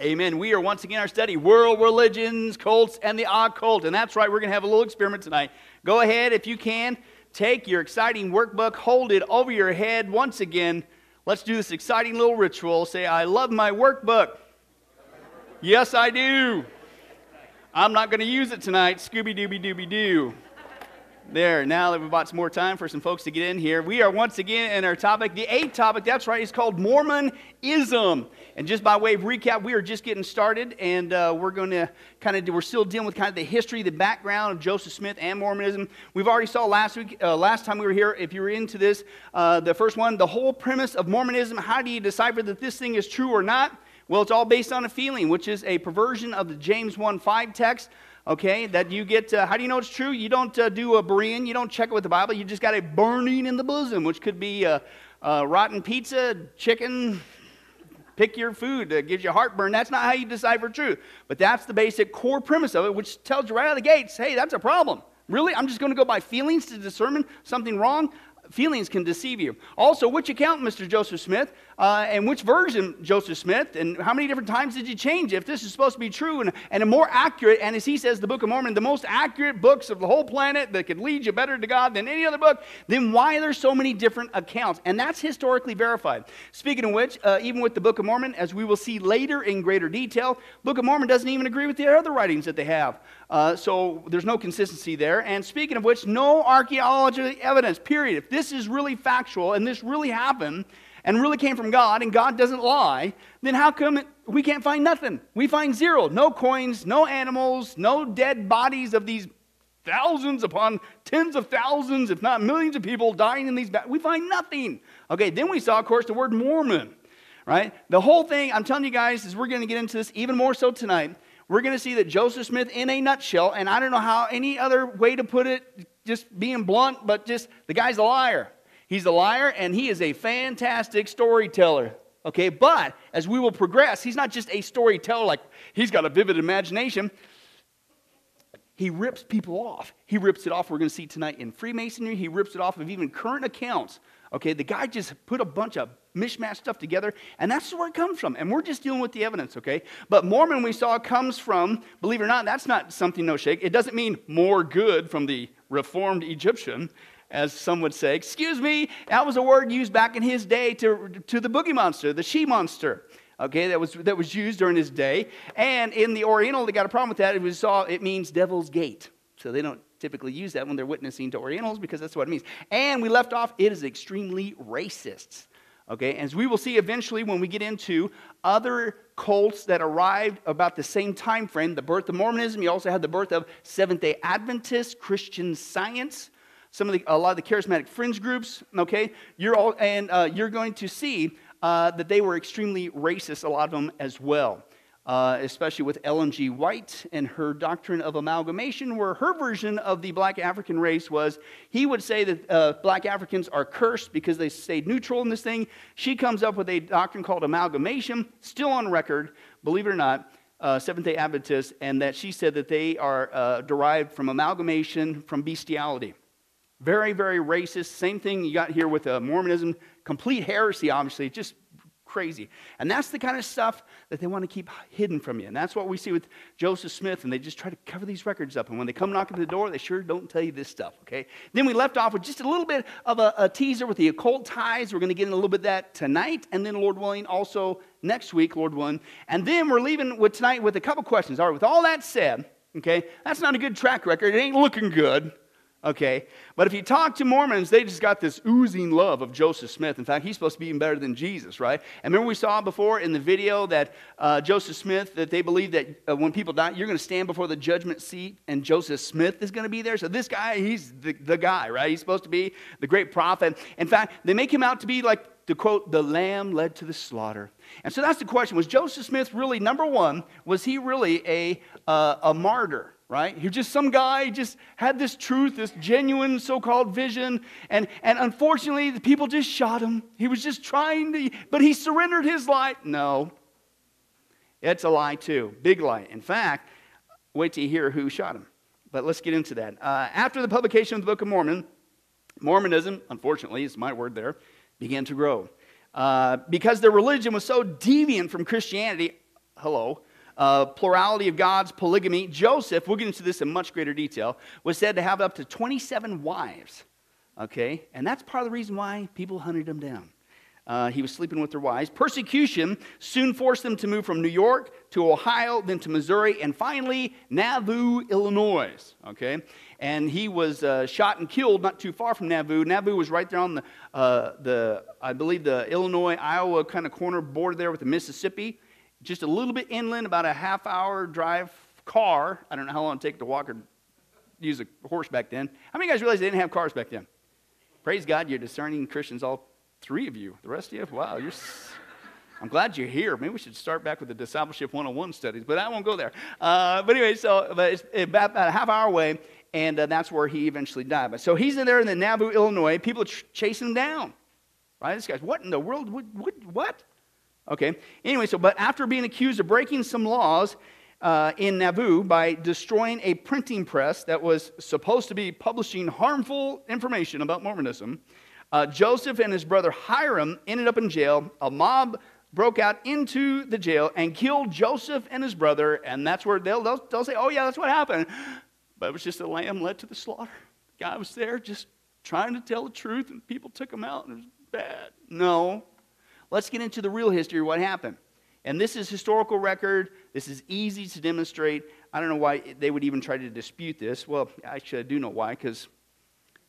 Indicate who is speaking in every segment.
Speaker 1: Amen. We are once again our study world religions, cults, and the occult. And that's right, we're going to have a little experiment tonight. Go ahead, if you can, take your exciting workbook, hold it over your head once again. Let's do this exciting little ritual. Say, I love my workbook. Yes, I do. I'm not going to use it tonight. Scooby Dooby Dooby Doo. There, now that we've got some more time for some folks to get in here, we are once again in our topic. The eighth topic, that's right, is called Mormonism. And just by way of recap, we are just getting started, and uh, we're going to kind of, we're still dealing with kind of the history, the background of Joseph Smith and Mormonism. We've already saw last week, uh, last time we were here, if you were into this, uh, the first one, the whole premise of Mormonism. How do you decipher that this thing is true or not? Well, it's all based on a feeling, which is a perversion of the James 1 5 text okay that you get uh, how do you know it's true? You don't uh, do a berean you don't check it with the bible. You just got a burning in the bosom which could be uh, uh rotten pizza chicken. Pick your food that gives you heartburn. That's not how you decipher truth. But that's the basic core premise of it which tells you right out of the gates hey that's a problem. Really? I'm just going to go by feelings to discern something wrong? Feelings can deceive you. Also, which account, Mr. Joseph Smith, uh, and which version, Joseph Smith, and how many different times did you change if this is supposed to be true and, and a more accurate, and as he says, the Book of Mormon, the most accurate books of the whole planet that could lead you better to God than any other book, then why are there so many different accounts? And that's historically verified. Speaking of which, uh, even with the Book of Mormon, as we will see later in greater detail, Book of Mormon doesn't even agree with the other writings that they have. Uh, so there's no consistency there. And speaking of which, no archaeology evidence, period. If this is really factual and this really happened and really came from God and God doesn't lie, then how come we can't find nothing? We find zero. No coins, no animals, no dead bodies of these thousands upon tens of thousands, if not millions of people dying in these. Ba- we find nothing. Okay, then we saw, of course, the word Mormon, right? The whole thing, I'm telling you guys, is we're going to get into this even more so tonight we're going to see that Joseph Smith, in a nutshell, and I don't know how any other way to put it, just being blunt, but just the guy's a liar. He's a liar, and he is a fantastic storyteller. Okay, but as we will progress, he's not just a storyteller, like he's got a vivid imagination. He rips people off. He rips it off, we're going to see tonight in Freemasonry. He rips it off of even current accounts. Okay, the guy just put a bunch of mishmash stuff together, and that's where it comes from. And we're just dealing with the evidence, okay? But Mormon, we saw, comes from, believe it or not, that's not something no shake. It doesn't mean more good from the reformed Egyptian, as some would say. Excuse me, that was a word used back in his day to, to the boogie monster, the she monster. Okay, that was that was used during his day, and in the Oriental, they got a problem with that. It was saw it means devil's gate, so they don't typically use that when they're witnessing to Orientals because that's what it means. And we left off, it is extremely racist. Okay, as we will see eventually when we get into other cults that arrived about the same time frame, the birth of Mormonism, you also had the birth of Seventh day Adventists, Christian science, some of the, a lot of the charismatic fringe groups, okay? You're all, and uh, you're going to see uh, that they were extremely racist, a lot of them as well uh, especially with Ellen G. White and her doctrine of amalgamation, where her version of the black African race was he would say that uh, black Africans are cursed because they stayed neutral in this thing. She comes up with a doctrine called amalgamation, still on record, believe it or not. Uh, Seventh day Adventists, and that she said that they are uh, derived from amalgamation from bestiality. Very, very racist. Same thing you got here with uh, Mormonism. Complete heresy, obviously. Just crazy. And that's the kind of stuff that they want to keep hidden from you. And that's what we see with Joseph Smith, and they just try to cover these records up. And when they come knocking at the door, they sure don't tell you this stuff, okay? Then we left off with just a little bit of a, a teaser with the occult ties. We're going to get in a little bit of that tonight, and then, Lord willing, also next week, Lord willing. And then we're leaving with tonight with a couple questions. All right, with all that said, okay, that's not a good track record. It ain't looking good okay? But if you talk to Mormons, they just got this oozing love of Joseph Smith. In fact, he's supposed to be even better than Jesus, right? And remember we saw before in the video that uh, Joseph Smith, that they believe that uh, when people die, you're going to stand before the judgment seat and Joseph Smith is going to be there. So this guy, he's the, the guy, right? He's supposed to be the great prophet. In fact, they make him out to be like, to quote, the lamb led to the slaughter. And so that's the question. Was Joseph Smith really, number one, was he really a, uh, a martyr? Right? He was just some guy, just had this truth, this genuine so called vision. And, and unfortunately, the people just shot him. He was just trying to, but he surrendered his life. No, it's a lie too. Big lie. In fact, wait till you hear who shot him. But let's get into that. Uh, after the publication of the Book of Mormon, Mormonism, unfortunately, is my word there, began to grow. Uh, because their religion was so deviant from Christianity, hello, uh, plurality of gods, polygamy. Joseph, we'll get into this in much greater detail, was said to have up to 27 wives. Okay? And that's part of the reason why people hunted him down. Uh, he was sleeping with their wives. Persecution soon forced them to move from New York to Ohio, then to Missouri, and finally Nauvoo, Illinois. Okay, and he was uh, shot and killed not too far from Nauvoo. Nauvoo was right there on the, uh, the I believe, the Illinois Iowa kind of corner border there with the Mississippi, just a little bit inland, about a half hour drive car. I don't know how long it take to walk or use a horse back then. How many of you guys realize they didn't have cars back then? Praise God, you're discerning Christians all Three of you. The rest of you? Wow, you're. I'm glad you're here. Maybe we should start back with the discipleship 101 studies, but I won't go there. Uh, but anyway, so but it's about, about, a half hour away, and uh, that's where he eventually died. But so he's in there in the Nauvoo, Illinois. People are ch- chasing him down. Right? This guy's, what in the world? What? what, what? Okay. Anyway, so but after being accused of breaking some laws uh, in Nauvoo by destroying a printing press that was supposed to be publishing harmful information about Mormonism, uh, Joseph and his brother Hyrum ended up in jail. A mob broke out into the jail and killed Joseph and his brother, and that's where they'll, they'll, they'll say, oh, yeah, that's what happened. But it was just a lamb led to the slaughter. Guy was there just trying to tell the truth, and people took him out, and it was bad. No. Let's get into the real history of what happened. And this is historical record. This is easy to demonstrate. I don't know why they would even try to dispute this. Well, actually, I do know why, because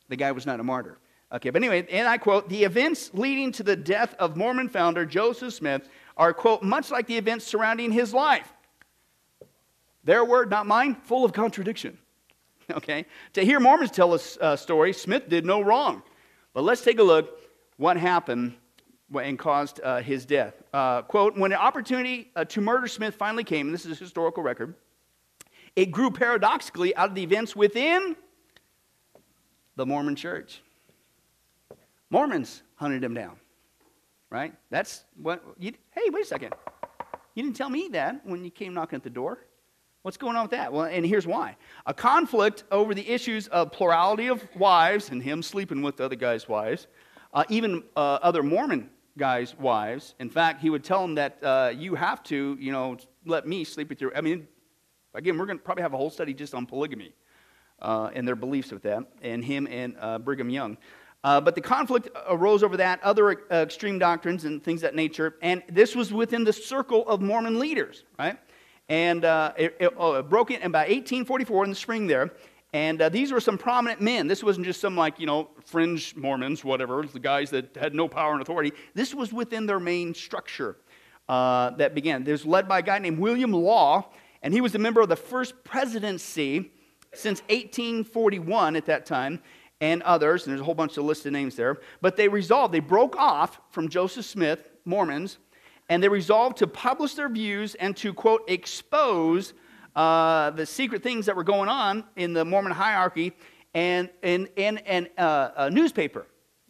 Speaker 1: the guy was not a martyr. Okay, but anyway, and I quote, the events leading to the death of Mormon founder Joseph Smith are, quote, much like the events surrounding his life. Their word, not mine, full of contradiction. Okay? To hear Mormons tell a uh, story, Smith did no wrong. But let's take a look what happened and caused uh, his death. Uh, quote, when an opportunity uh, to murder Smith finally came, and this is a historical record, it grew paradoxically out of the events within the Mormon church. Mormons hunted him down, right? That's what you, hey, wait a second. You didn't tell me that when you came knocking at the door. What's going on with that? Well, and here's why. A conflict over the issues of plurality of wives and him sleeping with other guys' wives, uh, even uh, other Mormon guys' wives. In fact, he would tell them that uh, you have to, you know, let me sleep with your. I mean, again, we're going to probably have a whole study just on polygamy uh, and their beliefs with that, and him and uh, Brigham Young. Uh, but the conflict arose over that, other uh, extreme doctrines and things that nature. And this was within the circle of Mormon leaders, right? And uh, it, it, oh, it, broke in about 1844 in the spring there. And uh, these were some prominent men. This wasn't just some, like, you know, fringe Mormons, whatever, the guys that had no power and authority. This was within their main structure uh, that began. Was led by a guy named William Law, and he was a member of the first presidency since 1841 at that time and others, and there's a whole bunch of listed names there. But they resolved, they broke off from Joseph Smith, Mormons, and they resolved to publish their views and to, quote, expose uh, the secret things that were going on in the Mormon hierarchy and in, in, in uh, a newspaper,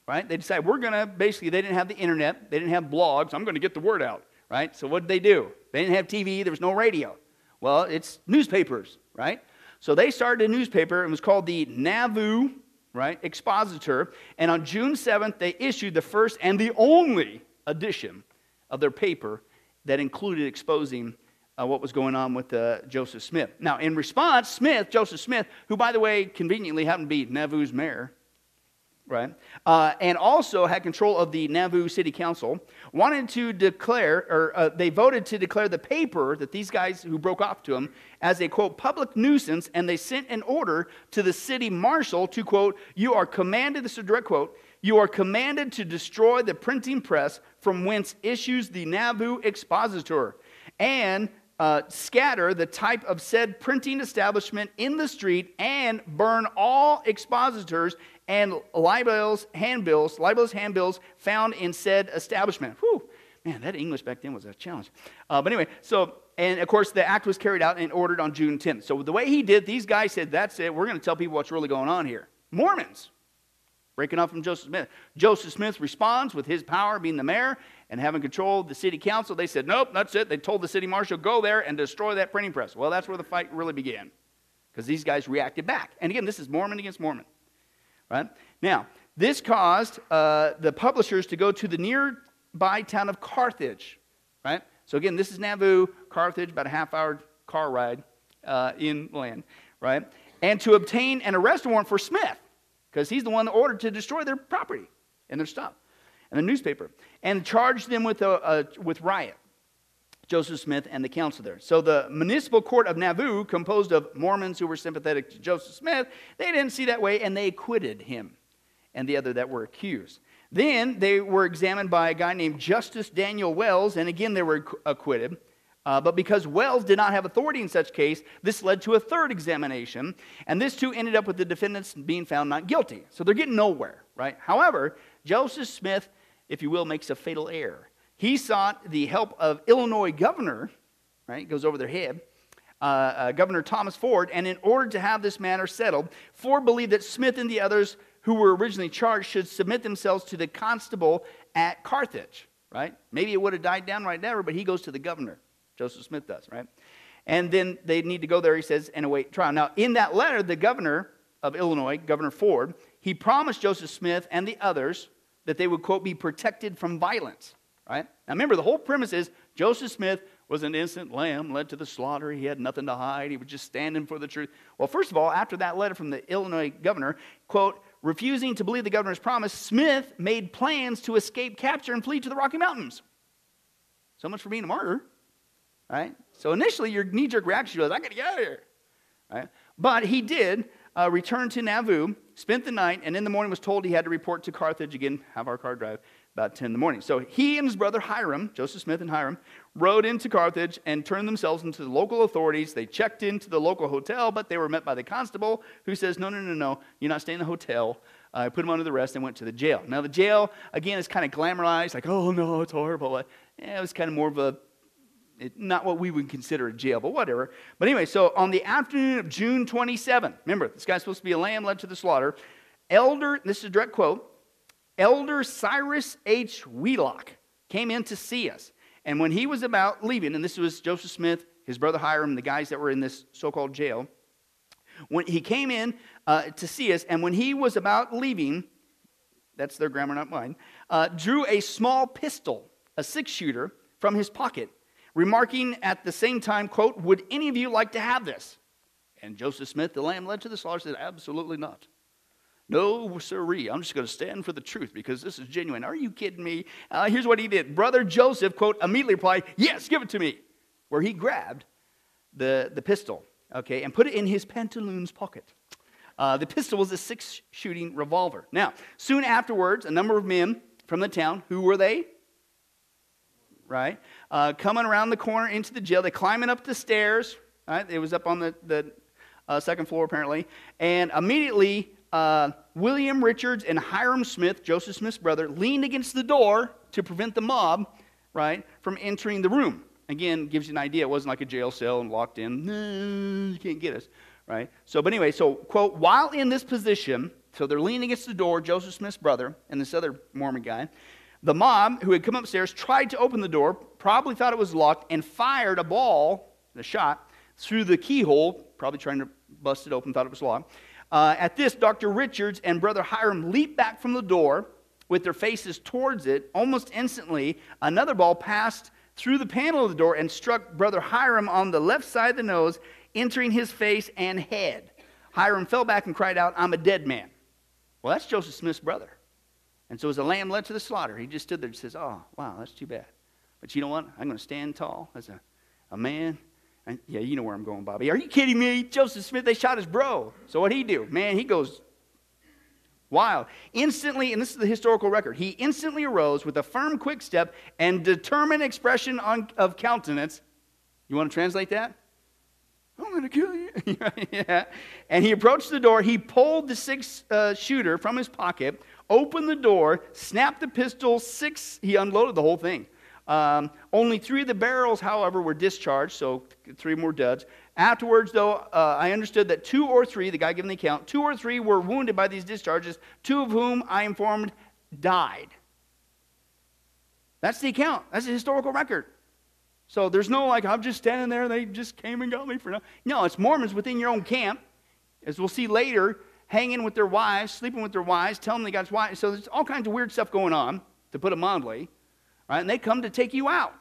Speaker 1: right? They decided we're going to basically, they didn't have the internet, they didn't have blogs, I'm going to get the word out, right? So what did they do? They didn't have TV, there was no radio. Well, it's newspapers, right? So they started a newspaper, it was called the Nauvoo right? Expositor. And on June 7th, they issued the first and the only edition of their paper that included exposing uh, what was going on with uh, Joseph Smith. Now, in response, Smith, Joseph Smith, who, by the way, conveniently happened to be Nauvoo's mayor, right? Uh, and also had control of the Nauvoo City Council, wanted to declare, or uh, they voted to declare the paper that these guys who broke off to him as a quote public nuisance, and they sent an order to the city marshal to quote, "You are commanded." This is a direct quote. You are commanded to destroy the printing press from whence issues the Nauvoo Expositor, and uh, scatter the type of said printing establishment in the street and burn all expositors and libels, handbills, libelous handbills found in said establishment. Whew, man, that English back then was a challenge. Uh, but anyway, so, and of course, the act was carried out and ordered on June 10th. So the way he did, these guys said, that's it, we're going to tell people what's really going on here. Mormons, breaking off from Joseph Smith. Joseph Smith responds with his power being the mayor and having control of the city council. They said, nope, that's it. They told the city marshal, go there and destroy that printing press. Well, that's where the fight really began because these guys reacted back. And again, this is Mormon against Mormon. Right? Now, this caused uh, the publishers to go to the nearby town of Carthage. Right? So again, this is Nauvoo, Carthage, about a half hour car ride uh, inland, right? And to obtain an arrest warrant for Smith, because he's the one ordered to destroy their property and their stuff and the newspaper, and charged them with, a, a, with riot. Joseph Smith and the council there. So the municipal court of Nauvoo, composed of Mormons who were sympathetic to Joseph Smith, they didn't see that way and they acquitted him and the other that were accused. Then they were examined by a guy named Justice Daniel Wells, and again they were acquitted. Uh, but because Wells did not have authority in such case, this led to a third examination, and this too ended up with the defendants being found not guilty. So they're getting nowhere, right? However, Joseph Smith, if you will, makes a fatal error. He sought the help of Illinois governor, right? Goes over their head. Uh, uh, governor Thomas Ford, and in order to have this matter settled, Ford believed that Smith and the others who were originally charged should submit themselves to the constable at Carthage, right? Maybe it would have died down right there, but he goes to the governor. Joseph Smith does, right? And then they need to go there, he says, and await trial. Now, in that letter, the governor of Illinois, Governor Ford, he promised Joseph Smith and the others that they would, quote, be protected from violence, right? Now, remember, the whole premise is Joseph Smith was an innocent lamb led to the slaughter. He had nothing to hide. He was just standing for the truth. Well, first of all, after that letter from the Illinois governor, quote, refusing to believe the governor's promise, Smith made plans to escape capture and flee to the Rocky Mountains. So much for being a martyr, right? So initially, your knee jerk reaction was, I got to get out of here, right? But he did uh, return to Nauvoo, spent the night, and in the morning was told he had to report to Carthage again, have our car drive about 10 in the morning. So he and his brother Hyrum, Joseph Smith and Hyrum, rode into Carthage and turned themselves into the local authorities. They checked into the local hotel, but they were met by the constable who says, No, no, no, no, you're not staying in the hotel. I uh, put them under the arrest and went to the jail. Now, the jail, again, is kind of glamorized, like, oh no, it's horrible. Yeah, it was kind of more of a, it, not what we would consider a jail, but whatever. But anyway, so on the afternoon of June 27, remember, this guy's supposed to be a lamb led to the slaughter. Elder, this is a direct quote, Elder Cyrus H. Wheelock came in to see us. And when he was about leaving, and this was Joseph Smith, his brother Hyrum, the guys that were in this so called jail, when he came in uh, to see us, and when he was about leaving, that's their grammar, not mine, uh, drew a small pistol, a six shooter, from his pocket, remarking at the same time, quote, Would any of you like to have this? And Joseph Smith, the lamb led to the slaughter, said, Absolutely not. No, sirree. I'm just going to stand for the truth because this is genuine. Are you kidding me? Uh, here's what he did. Brother Joseph, quote, immediately replied, Yes, give it to me. Where he grabbed the, the pistol, okay, and put it in his pantaloons pocket. Uh, the pistol was a six shooting revolver. Now, soon afterwards, a number of men from the town, who were they? Right? Uh, coming around the corner into the jail. they're climbing up the stairs. Right? It was up on the, the uh, second floor, apparently. And immediately, uh, William Richards and Hyrum Smith, Joseph Smith's brother, leaned against the door to prevent the mob, right, from entering the room. Again, gives you an idea. It wasn't like a jail cell and locked in. No, you can't get us, right? So, but anyway, so, quote, while in this position, so they're leaning against the door, Joseph Smith's brother and this other Mormon guy, the mob who had come upstairs tried to open the door, probably thought it was locked, and fired a ball, a shot, through the keyhole, probably trying to bust it open, thought it was locked. Uh, at this, Dr. Richards and Brother Hyrum leaped back from the door with their faces towards it. Almost instantly, another ball passed through the panel of the door and struck Brother Hyrum on the left side of the nose, entering his face and head. Hyrum fell back and cried out, I'm a dead man. Well, that's Joseph Smith's brother. And so as a lamb led to the slaughter, he just stood there and says, Oh, wow, that's too bad. But you know what? I'm going to stand tall as a, a man and yeah, you know where I'm going, Bobby. Are you kidding me? Joseph Smith, they shot his bro. So what'd he do? Man, he goes wild. Instantly, and this is the historical record, he instantly arose with a firm, quick step and determined expression on, of countenance. You want to translate that? I'm going to kill you. yeah. And he approached the door. He pulled the six uh, shooter from his pocket, opened the door, snapped the pistol, six, he unloaded the whole thing. Um, only three of the barrels, however, were discharged, so three more duds. Afterwards, though, uh, I understood that two or three, the guy giving the account, two or three were wounded by these discharges, two of whom I informed died. That's the account. That's the historical record. So there's no like, I'm just standing there, they just came and got me for now. No, it's Mormons within your own camp, as we'll see later, hanging with their wives, sleeping with their wives, telling them they got wives. So there's all kinds of weird stuff going on, to put it mildly right? And they come to take you out.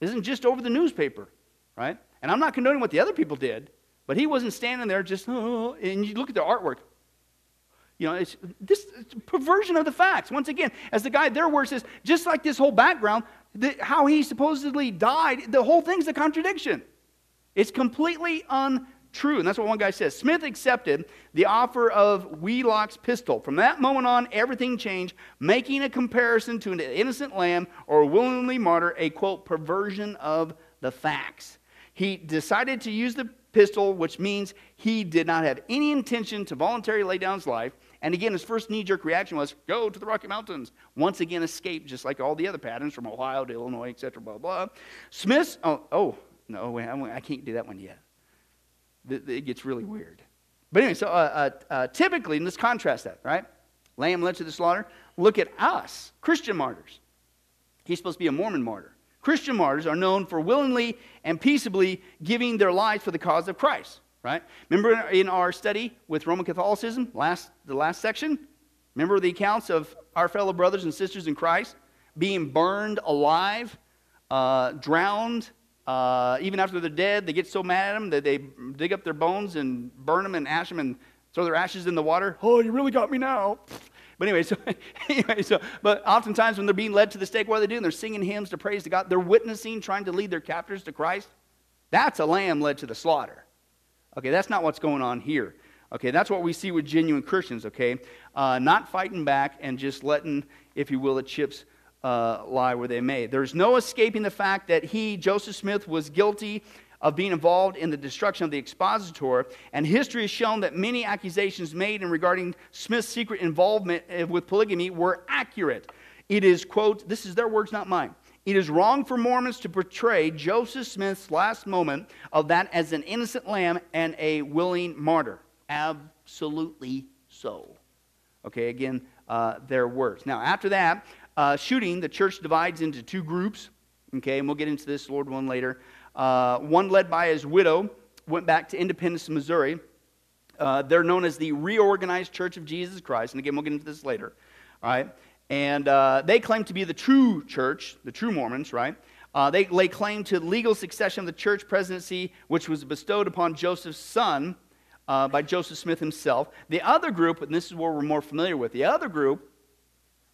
Speaker 1: This isn't just over the newspaper, right? And I'm not condoning what the other people did, but he wasn't standing there just, oh, oh, oh and you look at the artwork. You know, it's this it's perversion of the facts. Once again, as the guy there where says, just like this whole background, the, how he supposedly died, the whole thing's a contradiction. It's completely untrue. And that's what one guy says. Smith accepted the offer of Wheelock's pistol. From that moment on, everything changed, making a comparison to an innocent lamb or willingly martyr a quote, perversion of the facts. He decided to use the pistol, which means he did not have any intention to voluntarily lay down his life. And again, his first knee jerk reaction was, go to the Rocky Mountains. Once again, escape, just like all the other patterns from Ohio to Illinois, etc., blah, blah. Smith's, oh, oh no, wait, I can't do that one yet. It gets really weird. But anyway, so uh, uh, uh, typically, and let's contrast that, right? Lamb led to the slaughter. Look at us, Christian martyrs. He's supposed to be a Mormon martyr. Christian martyrs are known for willingly and peaceably giving their lives for the cause of Christ, right? Remember in our study with Roman Catholicism, last, the last section? Remember the accounts of our fellow brothers and sisters in Christ being burned alive, uh, drowned, uh, even after they're dead, they get so mad at them that they dig up their bones and burn them and ash them and throw their ashes in the water. Oh, you really got me now. But anyway, so anyway, so but oftentimes when they're being led to the stake, what are they doing? They're singing hymns to praise to God. They're witnessing, trying to lead their captors to Christ. That's a lamb led to the slaughter. Okay, that's not what's going on here. Okay, that's what we see with genuine Christians. Okay, uh, not fighting back and just letting, if you will, the chips uh, lie where they may. There's no escaping the fact that he, Joseph Smith, was guilty of being involved in the destruction of the expositor, and history has shown that many accusations made in regarding Smith's secret involvement eh, with polygamy were accurate. It is, quote, this is their words, not mine. It is wrong for Mormons to portray Joseph Smith's last moment of that as an innocent lamb and a willing martyr. Absolutely so. Okay, again, uh, their words. Now, after that uh, shooting, the church divides into two groups. Okay, and we'll get into this, Lord, one later. Uh, one led by his widow went back to Independence, Missouri. Uh, they're known as the Reorganized Church of Jesus Christ. And again, we'll get into this later. All right. And uh, they claim to be the true church, the true Mormons, right? Uh, they lay claim to legal succession of the church presidency, which was bestowed upon Joseph's son uh, by Joseph Smith himself. The other group, and this is where we're more familiar with, the other group,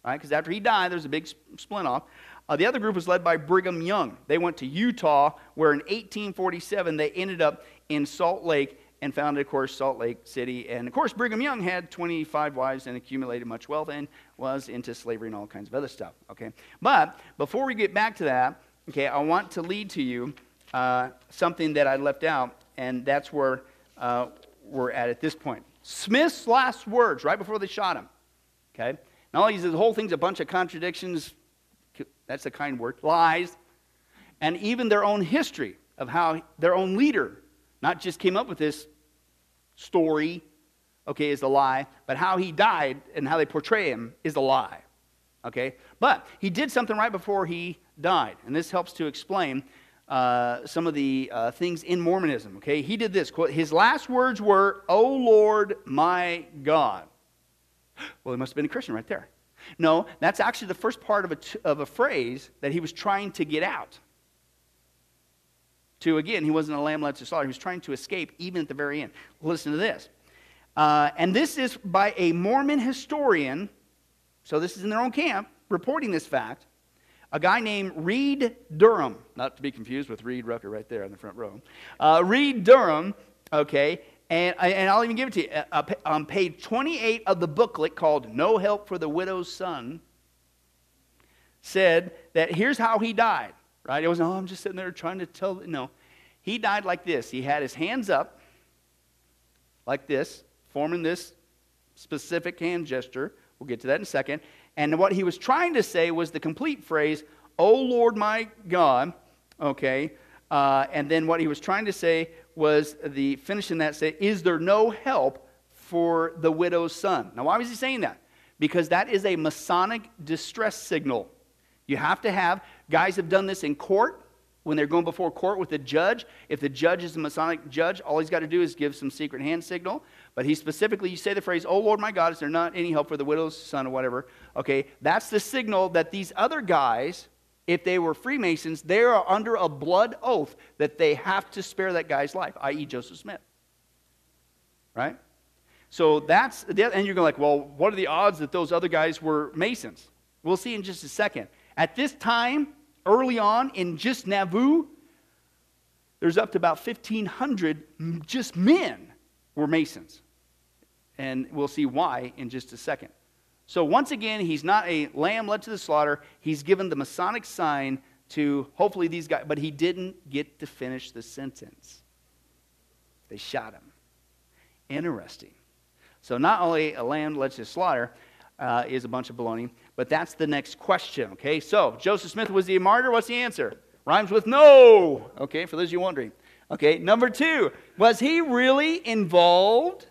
Speaker 1: right, because after he died, there's a big splint off. Uh, the other group was led by Brigham Young. They went to Utah, where in 1847 they ended up in Salt Lake and founded, of course, Salt Lake City. And of course, Brigham Young had 25 wives and accumulated much wealth and was into slavery and all kinds of other stuff. Okay, but before we get back to that, okay, I want to lead to you uh, something that I left out, and that's where uh, we're at at this point. Smith's last words right before they shot him. Okay, now is the whole thing's a bunch of contradictions, that's a kind word, lies, and even their own history of how their own leader not just came up with this story, okay, is a lie, but how he died and how they portray him is a lie, okay? But he did something right before he died, and this helps to explain uh, some of the uh, things in Mormonism, okay? He did this, quote, his last words were, O Lord my God. Well, he must have been a Christian right there. No, that's actually the first part of a, of a phrase that he was trying to get out. To, again, he wasn't a lamb led to slaughter. He was trying to escape even at the very end. Listen to this. Uh, and this is by a Mormon historian, so this is in their own camp, reporting this fact. A guy named Reed Durham, not to be confused with Reed Rucker right there in the front row. Uh, Reed Durham, okay, and, and I'll even give it to you. Uh, uh on page 28 of the booklet called No Help for the Widow's Son, said that here's how he died, right? It was, oh, I'm just sitting there trying to tell. No. He died like this. He had his hands up, like this, forming this specific hand gesture. We'll get to that in a second. And what he was trying to say was the complete phrase, Oh Lord my God, okay? Uh, and then what he was trying to say was the finishing that say, Is there no help for the widow's son? Now, why was he saying that? Because that is a Masonic distress signal. You have to have, guys have done this in court when they're going before court with the judge. If the judge is a Masonic judge, all he's got to do is give some secret hand signal. But he specifically, you say the phrase, Oh Lord my God, is there not any help for the widow's son or whatever? Okay, that's the signal that these other guys if they were Freemasons, they are under a blood oath that they have to spare that guy's life, i.e., Joseph Smith. Right? So that's, the. and you're going like, well, what are the odds that those other guys were Masons? We'll see in just a second. At this time, early on in just Nauvoo, there's up to about 1,500 just men were Masons. And we'll see why in just a second. So, once again, he's not a lamb led to the slaughter. He's given the Masonic sign to hopefully these guys, but he didn't get to finish the sentence. They shot him. Interesting. So, not only a lamb led to the slaughter uh, is a bunch of baloney, but that's the next question, okay? So, Joseph Smith was he a martyr? What's the answer? Rhymes with no, okay, for those of you wondering. Okay, number two, was he really involved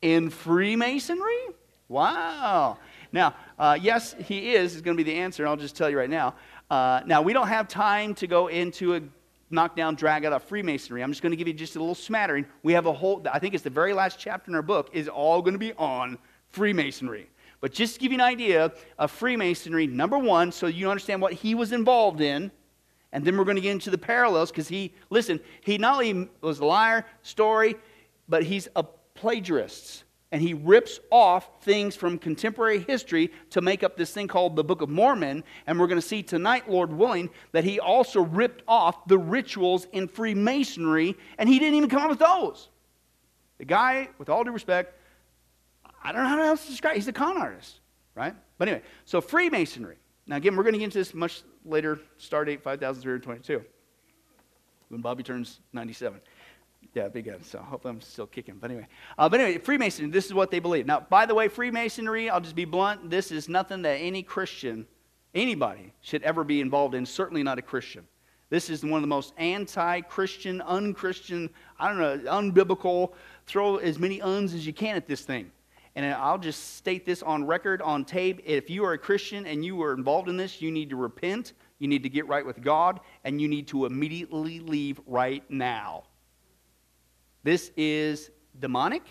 Speaker 1: in Freemasonry? Wow. Now, uh, yes, he is, is going to be the answer, and I'll just tell you right now. Uh, now, we don't have time to go into a knockdown, drag out of Freemasonry. I'm just going to give you just a little smattering. We have a whole, I think it's the very last chapter in our book, is all going to be on Freemasonry. But just to give you an idea of Freemasonry, number one, so you understand what he was involved in, and then we're going to get into the parallels because he, listen, he not only was a liar, story, but he's a plagiarist and he rips off things from contemporary history to make up this thing called the Book of Mormon. And we're going to see tonight, Lord willing, that he also ripped off the rituals in Freemasonry, and he didn't even come up with those. The guy, with all due respect, I don't know how else to describe. He's a con artist, right? But anyway, so Freemasonry. Now again, we're going to get into this much later. Start date 5322, when Bobby turns 97. Yeah, be good. So hopefully I'm still kicking. But anyway, uh, but anyway, Freemasonry. This is what they believe. Now, by the way, Freemasonry. I'll just be blunt. This is nothing that any Christian, anybody, should ever be involved in. Certainly not a Christian. This is one of the most anti-Christian, unchristian, I don't know, unbiblical. Throw as many uns as you can at this thing. And I'll just state this on record, on tape. If you are a Christian and you are involved in this, you need to repent. You need to get right with God, and you need to immediately leave right now. This is demonic,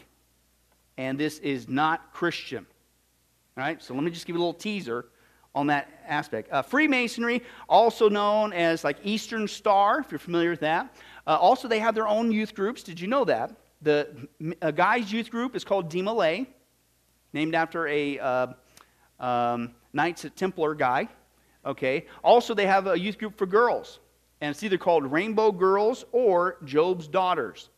Speaker 1: and this is not Christian. All right, so let me just give you a little teaser on that aspect. Uh, Freemasonry, also known as like Eastern Star, if you're familiar with that. Uh, also, they have their own youth groups. Did you know that? The guy's youth group is called Demolay, named after a uh, um, Knights Templar guy. Okay. Also, they have a youth group for girls, and it's either called Rainbow Girls or Job's Daughters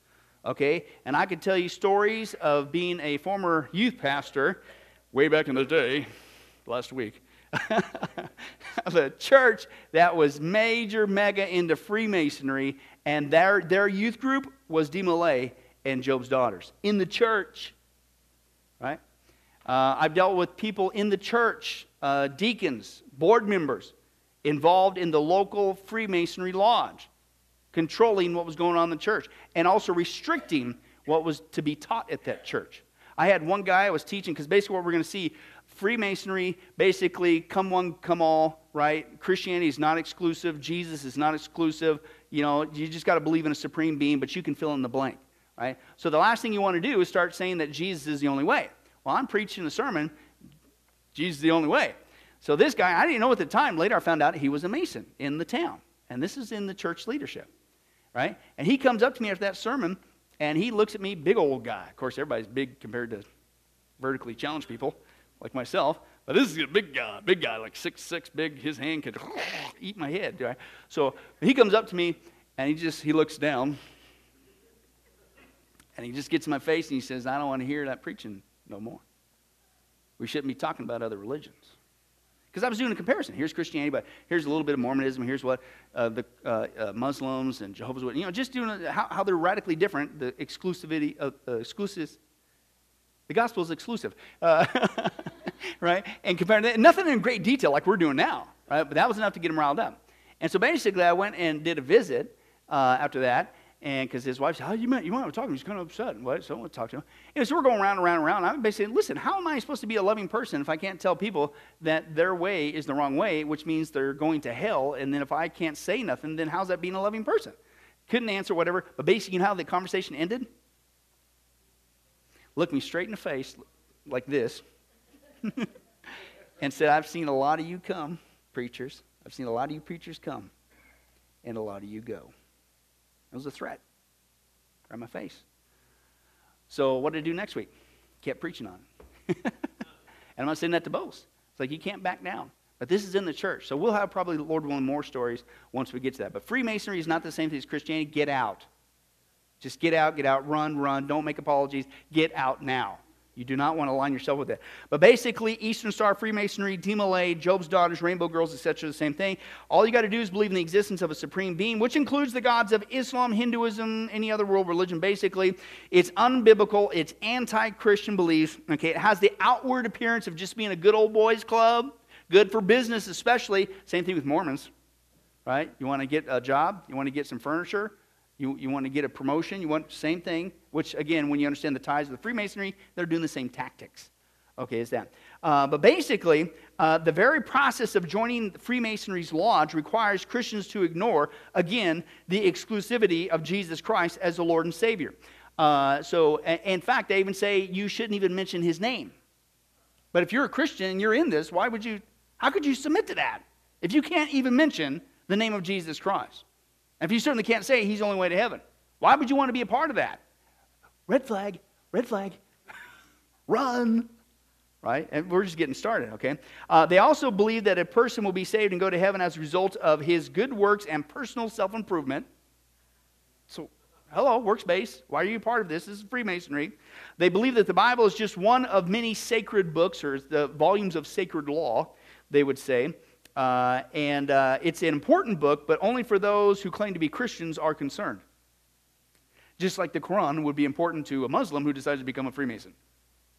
Speaker 1: okay? And I could tell you stories of being a former youth pastor way back in the day, last week, of a church that was major, mega into Freemasonry, and their, their youth group was Demolay and Job's daughters in the church, right? Uh, I've dealt with people in the church, uh, deacons, board members, involved in the local Freemasonry lodge controlling what was going on in the church and also restricting what was to be taught at that church. I had one guy I was teaching because basically what we're going to see Freemasonry, basically, come one, come all, right? Christianity is not exclusive. Jesus is not exclusive. You know, you just got to believe in a supreme being, but you can fill in the blank, right? So the last thing you want to do is start saying that Jesus is the only way. Well, I'm preaching a sermon, Jesus is the only way. So this guy, I didn't know at the time. Later, I found out he was a Mason in the town. And this is in the church leadership right? And he comes up to me after that sermon and he looks at me, big old guy. Of course, everybody's big compared to vertically challenged people like myself. But this is a big guy, big guy, like six six, big. His hand could eat my head. Right? So he comes up to me and he just he looks down and he just gets in my face and he says, "I don't want to hear that preaching no more. We shouldn't be talking about other religions." Because I was doing a comparison. Here's Christianity, but here's a little bit of Mormonism. Here's what uh, the uh, uh, Muslims and Jehovah's Witnesses, you know, just doing how, how, they're radically different. The exclusivity of uh, exclusive. The gospel is exclusive, uh, right? And compared to that, nothing in great detail like we're doing now, right? But that was enough to get them riled up. And so basically, I went and did a visit uh, after that, and because his wife said, "How oh, you met? You want to talk to him?" He's kind of upset. What? So I want to talk to him. And so we're going around and around and around. I'm basically, saying, listen, how am I supposed to be a loving person if I can't tell people that their way is the wrong way, which means they're going to hell? And then if I can't say nothing, then how's that being a loving person? Couldn't answer whatever. But basically, you know how the conversation ended? Looked me straight in the face like this, and said, "I've seen a lot of you come, preachers. I've seen a lot of you preachers come and a lot of you go. It was a threat right my face. So what did I do next week? Kept preaching on it. and I'm not saying that to boast. It's like you can't back down. But this is in the church. So we'll have probably, Lord willing, more stories once we get to that. But Freemasonry is not the same thing as Christianity. Get out. Just get out, get out, run, run. Don't make apologies. Get out now. You do not want to align yourself with that. But basically, Eastern Star, Freemasonry, DeMolay, Job's Daughters, Rainbow Girls, etc., the same thing. All you got to do is believe in the existence of a supreme being, which includes the gods of Islam, Hinduism, any other world religion, basically. It's unbiblical, it's anti Christian belief. Okay, it has the outward appearance of just being a good old boys club, good for business, especially. Same thing with Mormons, right? You want to get a job, you want to get some furniture, you, you want to get a promotion, you want same thing, which again, when you understand the ties of the Freemasonry, they're doing the same tactics. Okay, is that? Uh, but basically, uh, the very process of joining Freemasonry's lodge requires Christians to ignore, again, the exclusivity of Jesus Christ as the Lord and Savior. Uh, so, in fact, they even say you shouldn't even mention his name. But if you're a Christian and you're in this, why would you, how could you submit to that? If you can't even mention the name of Jesus Christ. And if you certainly can't say he's the only way to heaven, why would you want to be a part of that? Red flag, red flag, run. Right? And we're just getting started, okay? Uh, they also believe that a person will be saved and go to heaven as a result of his good works and personal self improvement. So, hello, works based. Why are you part of this? This is Freemasonry. They believe that the Bible is just one of many sacred books or the volumes of sacred law, they would say. Uh, and uh, it's an important book, but only for those who claim to be Christians are concerned. Just like the Quran would be important to a Muslim who decides to become a Freemason,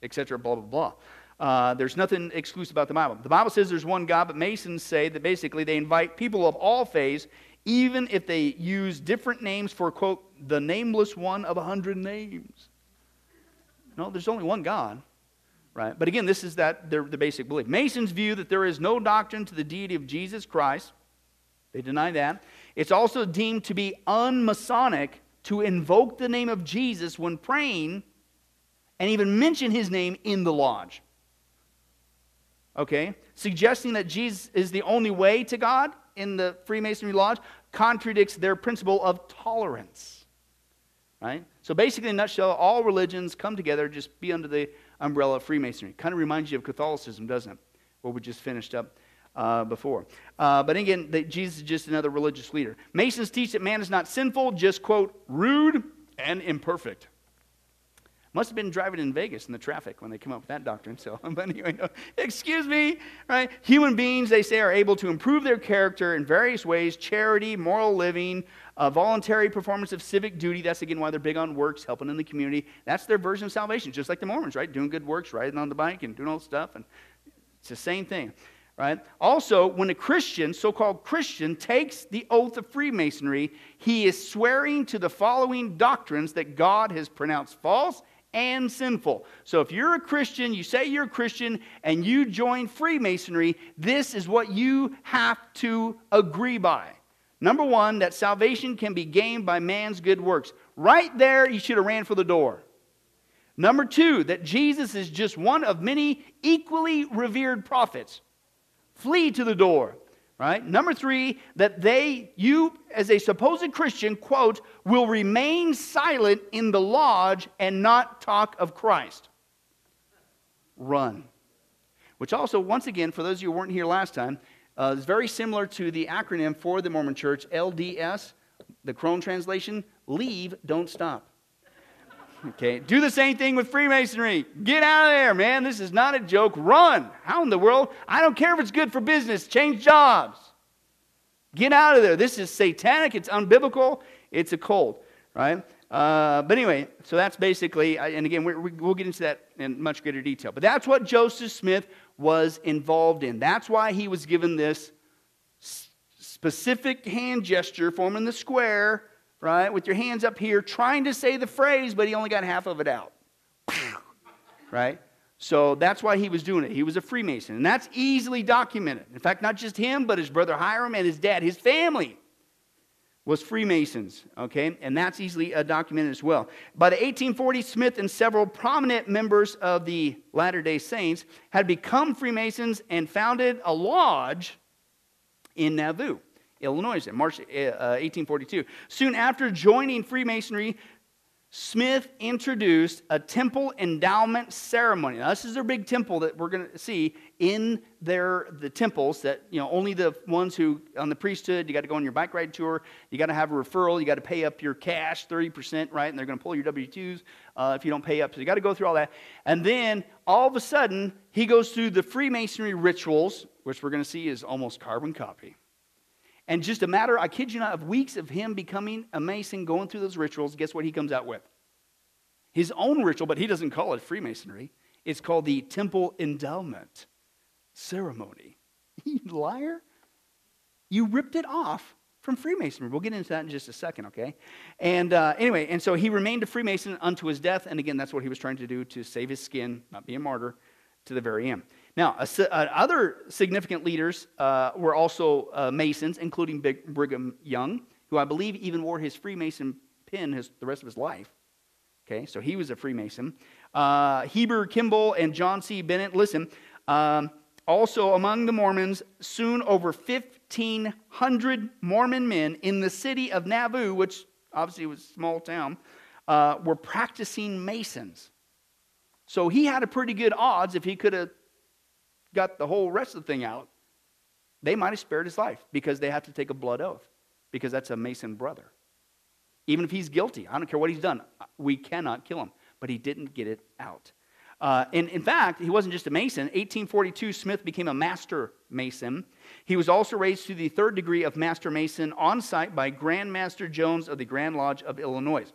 Speaker 1: etc., blah, blah, blah. Uh, there's nothing exclusive about the Bible. The Bible says there's one God, but Masons say that basically they invite people of all faiths, even if they use different names for, quote, the nameless one of a hundred names. No, there's only one God right? But again, this is that the, the basic belief. Masons view that there is no doctrine to the deity of Jesus Christ. They deny that. It's also deemed to be unmasonic to invoke the name of Jesus when praying and even mention his name in the lodge. Okay? Suggesting that Jesus is the only way to God in the Freemasonry lodge contradicts their principle of tolerance. Right? So basically, in a nutshell, all religions come together, just be under the umbrella of Freemasonry. Kind of reminds you of Catholicism, doesn't it? What we just finished up uh, before. Uh, but again, Jesus is just another religious leader. Masons teach that man is not sinful, just, quote, rude and imperfect. Must have been driving in Vegas in the traffic when they come up with that doctrine. So, but anyway, no, excuse me, right? Human beings, they say, are able to improve their character in various ways charity, moral living, uh, voluntary performance of civic duty. That's again why they're big on works, helping in the community. That's their version of salvation, just like the Mormons, right? Doing good works, riding on the bike and doing all stuff. And it's the same thing, right? Also, when a Christian, so called Christian, takes the oath of Freemasonry, he is swearing to the following doctrines that God has pronounced false and sinful. So if you're a Christian, you say you're a Christian, and you join Freemasonry, this is what you have to agree by. Number one, that salvation can be gained by man's good works. Right there, you should have ran for the door. Number two, that Jesus is just one of many equally revered prophets. Flee to the door. Right? Number three, that they, you as a supposed Christian, quote, will remain silent in the lodge and not talk of Christ. Run. Which also, once again, for those of you who weren't here last time, uh, it's very similar to the acronym for the Mormon Church, LDS, the Crone translation leave, don't stop. Okay, do the same thing with Freemasonry. Get out of there, man. This is not a joke. Run. How in the world? I don't care if it's good for business, change jobs. Get out of there. This is satanic, it's unbiblical, it's a cult, right? Uh, but anyway, so that's basically, and again, we will get into that in much greater detail. But that's what Joseph Smith was involved in. That's why he was given this specific hand gesture, forming the square, right, with your hands up here, trying to say the phrase, but he only got half of it out. right? So that's why he was doing it. He was a Freemason. And that's easily documented. In fact, not just him, but his brother Hyrum and his dad, his family was Freemasons, okay? And that's easily uh, documented as well. By the 1840s, Smith and several prominent members of the Latter day Saints had become Freemasons and founded a lodge in Nauvoo. Illinois, in March uh, 1842. Soon after joining Freemasonry, Smith introduced a temple endowment ceremony. Now, this is their big temple that we're going to see in their the temples that you know only the ones who on the priesthood. You got to go on your bike ride tour. You got to have a referral. You got to pay up your cash, thirty percent, right? And they're going to pull your W twos uh, if you don't pay up. So you got to go through all that. And then all of a sudden, he goes through the Freemasonry rituals, which we're going to see is almost carbon copy. And just a matter, I kid you not, of weeks of him becoming a Mason, going through those rituals, guess what he comes out with? His own ritual, but he doesn't call it Freemasonry. It's called the Temple Endowment Ceremony. You liar. You ripped it off from Freemasonry. We'll get into that in just a second, okay? And uh, anyway, and so he remained a Freemason unto his death. And again, that's what he was trying to do to save his skin, not be a martyr, to the very end. Now, uh, other significant leaders uh, were also uh, Masons, including Big Brigham Young, who I believe even wore his Freemason pin his, the rest of his life. Okay, so he was a Freemason. Uh, Heber Kimball and John C. Bennett, listen, um, also among the Mormons, soon over 1,500 Mormon men in the city of Nauvoo, which obviously was a small town, uh, were practicing Masons. So he had a pretty good odds if he could have got the whole rest of the thing out, they might have spared his life because they have to take a blood oath because that's a Mason brother. Even if he's guilty, I don't care what he's done, we cannot kill him. But he didn't get it out. Uh, and in fact, he wasn't just a Mason. 1842, Smith became a Master Mason. He was also raised to the third degree of Master Mason on site by Grand Master Jonas of the Grand Lodge of Illinois.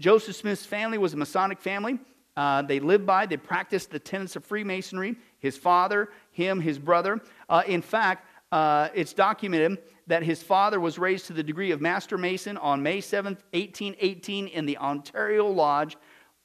Speaker 1: Joseph Smith's family was a Masonic family. Uh, they lived by, they practiced the tenets of Freemasonry. His father, him, his brother. Uh, in fact, uh, it's documented that his father was raised to the degree of Master Mason on May 7th, 1818, in the Ontario Lodge,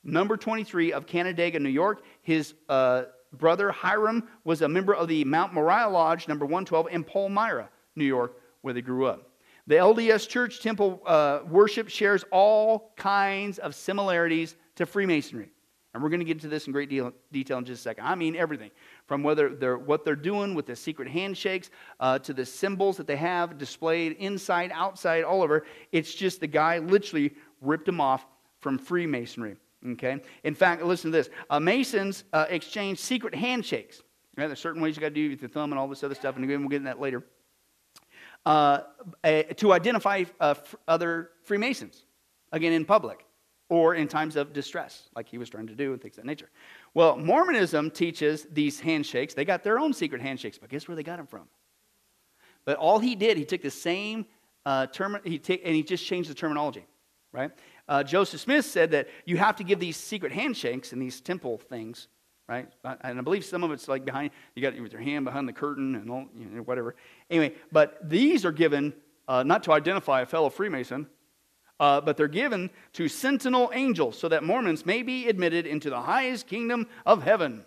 Speaker 1: number 23 of Canandaigua, New York. His uh, brother Hyrum was a member of the Mount Moriah Lodge, number 112, in Palmyra, New York, where they grew up. The LDS Church temple uh, worship shares all kinds of similarities to Freemasonry. And we're going to get into this in great deal, detail in just a second. I mean everything from whether they're, what they're doing with the secret handshakes uh, to the symbols that they have displayed inside, outside, all over. It's just the guy literally ripped them off from Freemasonry. Okay. In fact, listen to this: uh, Masons uh, exchange secret handshakes. Right? There's certain ways you got to do with your thumb and all this other stuff, and again, we'll get into that later. Uh, to identify uh, other Freemasons, again in public or in times of distress, like he was trying to do and things of that nature. Well, Mormonism teaches these handshakes. They got their own secret handshakes, but guess where they got them from? But all he did, he took the same uh, term, he take, and he just changed the terminology, right? Uh, Joseph Smith said that you have to give these secret handshakes and these temple things, right? And I believe some of it's like behind, you got with your hand behind the curtain and all, you know, whatever. Anyway, but these are given uh, not to identify a fellow Freemason, uh, but they're given to sentinel angels so that Mormons may be admitted into the highest kingdom of heaven.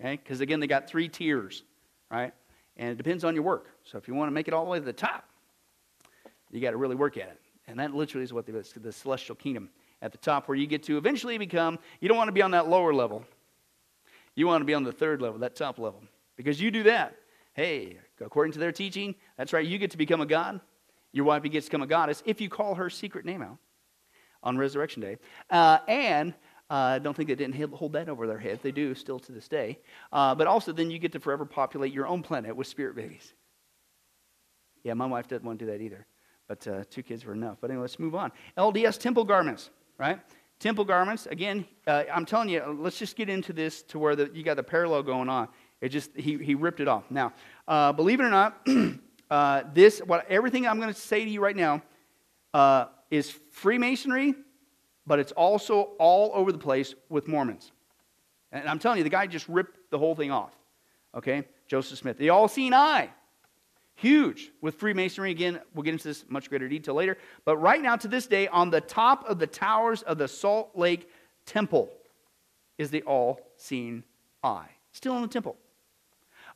Speaker 1: Okay? Because again, they got three tiers, right? And it depends on your work. So if you want to make it all the way to the top, you got to really work at it. And that literally is what the, the celestial kingdom at the top, where you get to eventually become, you don't want to be on that lower level. You want to be on the third level, that top level. Because you do that. Hey, according to their teaching, that's right, you get to become a God. Your wife gets to become a goddess if you call her secret name out on Resurrection Day. Uh, and I uh, don't think they didn't hold that over their head. They do still to this day. Uh, but also, then you get to forever populate your own planet with spirit babies. Yeah, my wife doesn't want to do that either. But uh, two kids were enough. But anyway, let's move on. LDS temple garments, right? Temple garments. Again, uh, I'm telling you, let's just get into this to where the, you got the parallel going on. It just he he ripped it off. Now, uh, believe it or not. uh, this, what, everything I'm going to say to you right now uh, is Freemasonry, but it's also all over the place with Mormons. And I'm telling you, the guy just ripped the whole thing off. Okay? Joseph Smith. The all seeing eye. Huge with Freemasonry. Again, we'll get into this much greater detail later. But right now, to this day, on the top of the towers of the Salt Lake Temple is the all seeing eye. Still in the temple.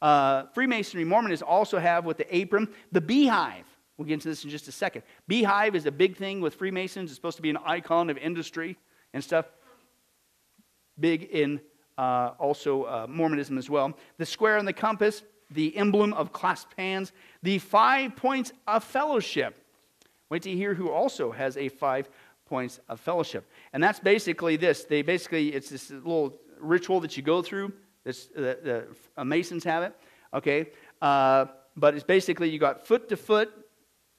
Speaker 1: Uh, Freemasonry, Mormonism also have with the apron the beehive. We'll get into this in just a second. Beehive is a big thing with Freemasons. It's supposed to be an icon of industry and stuff. Big in uh, also uh, Mormonism as well. The square and the compass, the emblem of clasped hands, the five points of fellowship. Wait to hear who also has a five points of fellowship. And that's basically this. They basically, it's this little ritual that you go through. This, the, the Masons have it, okay? Uh, but it's basically you got foot to foot,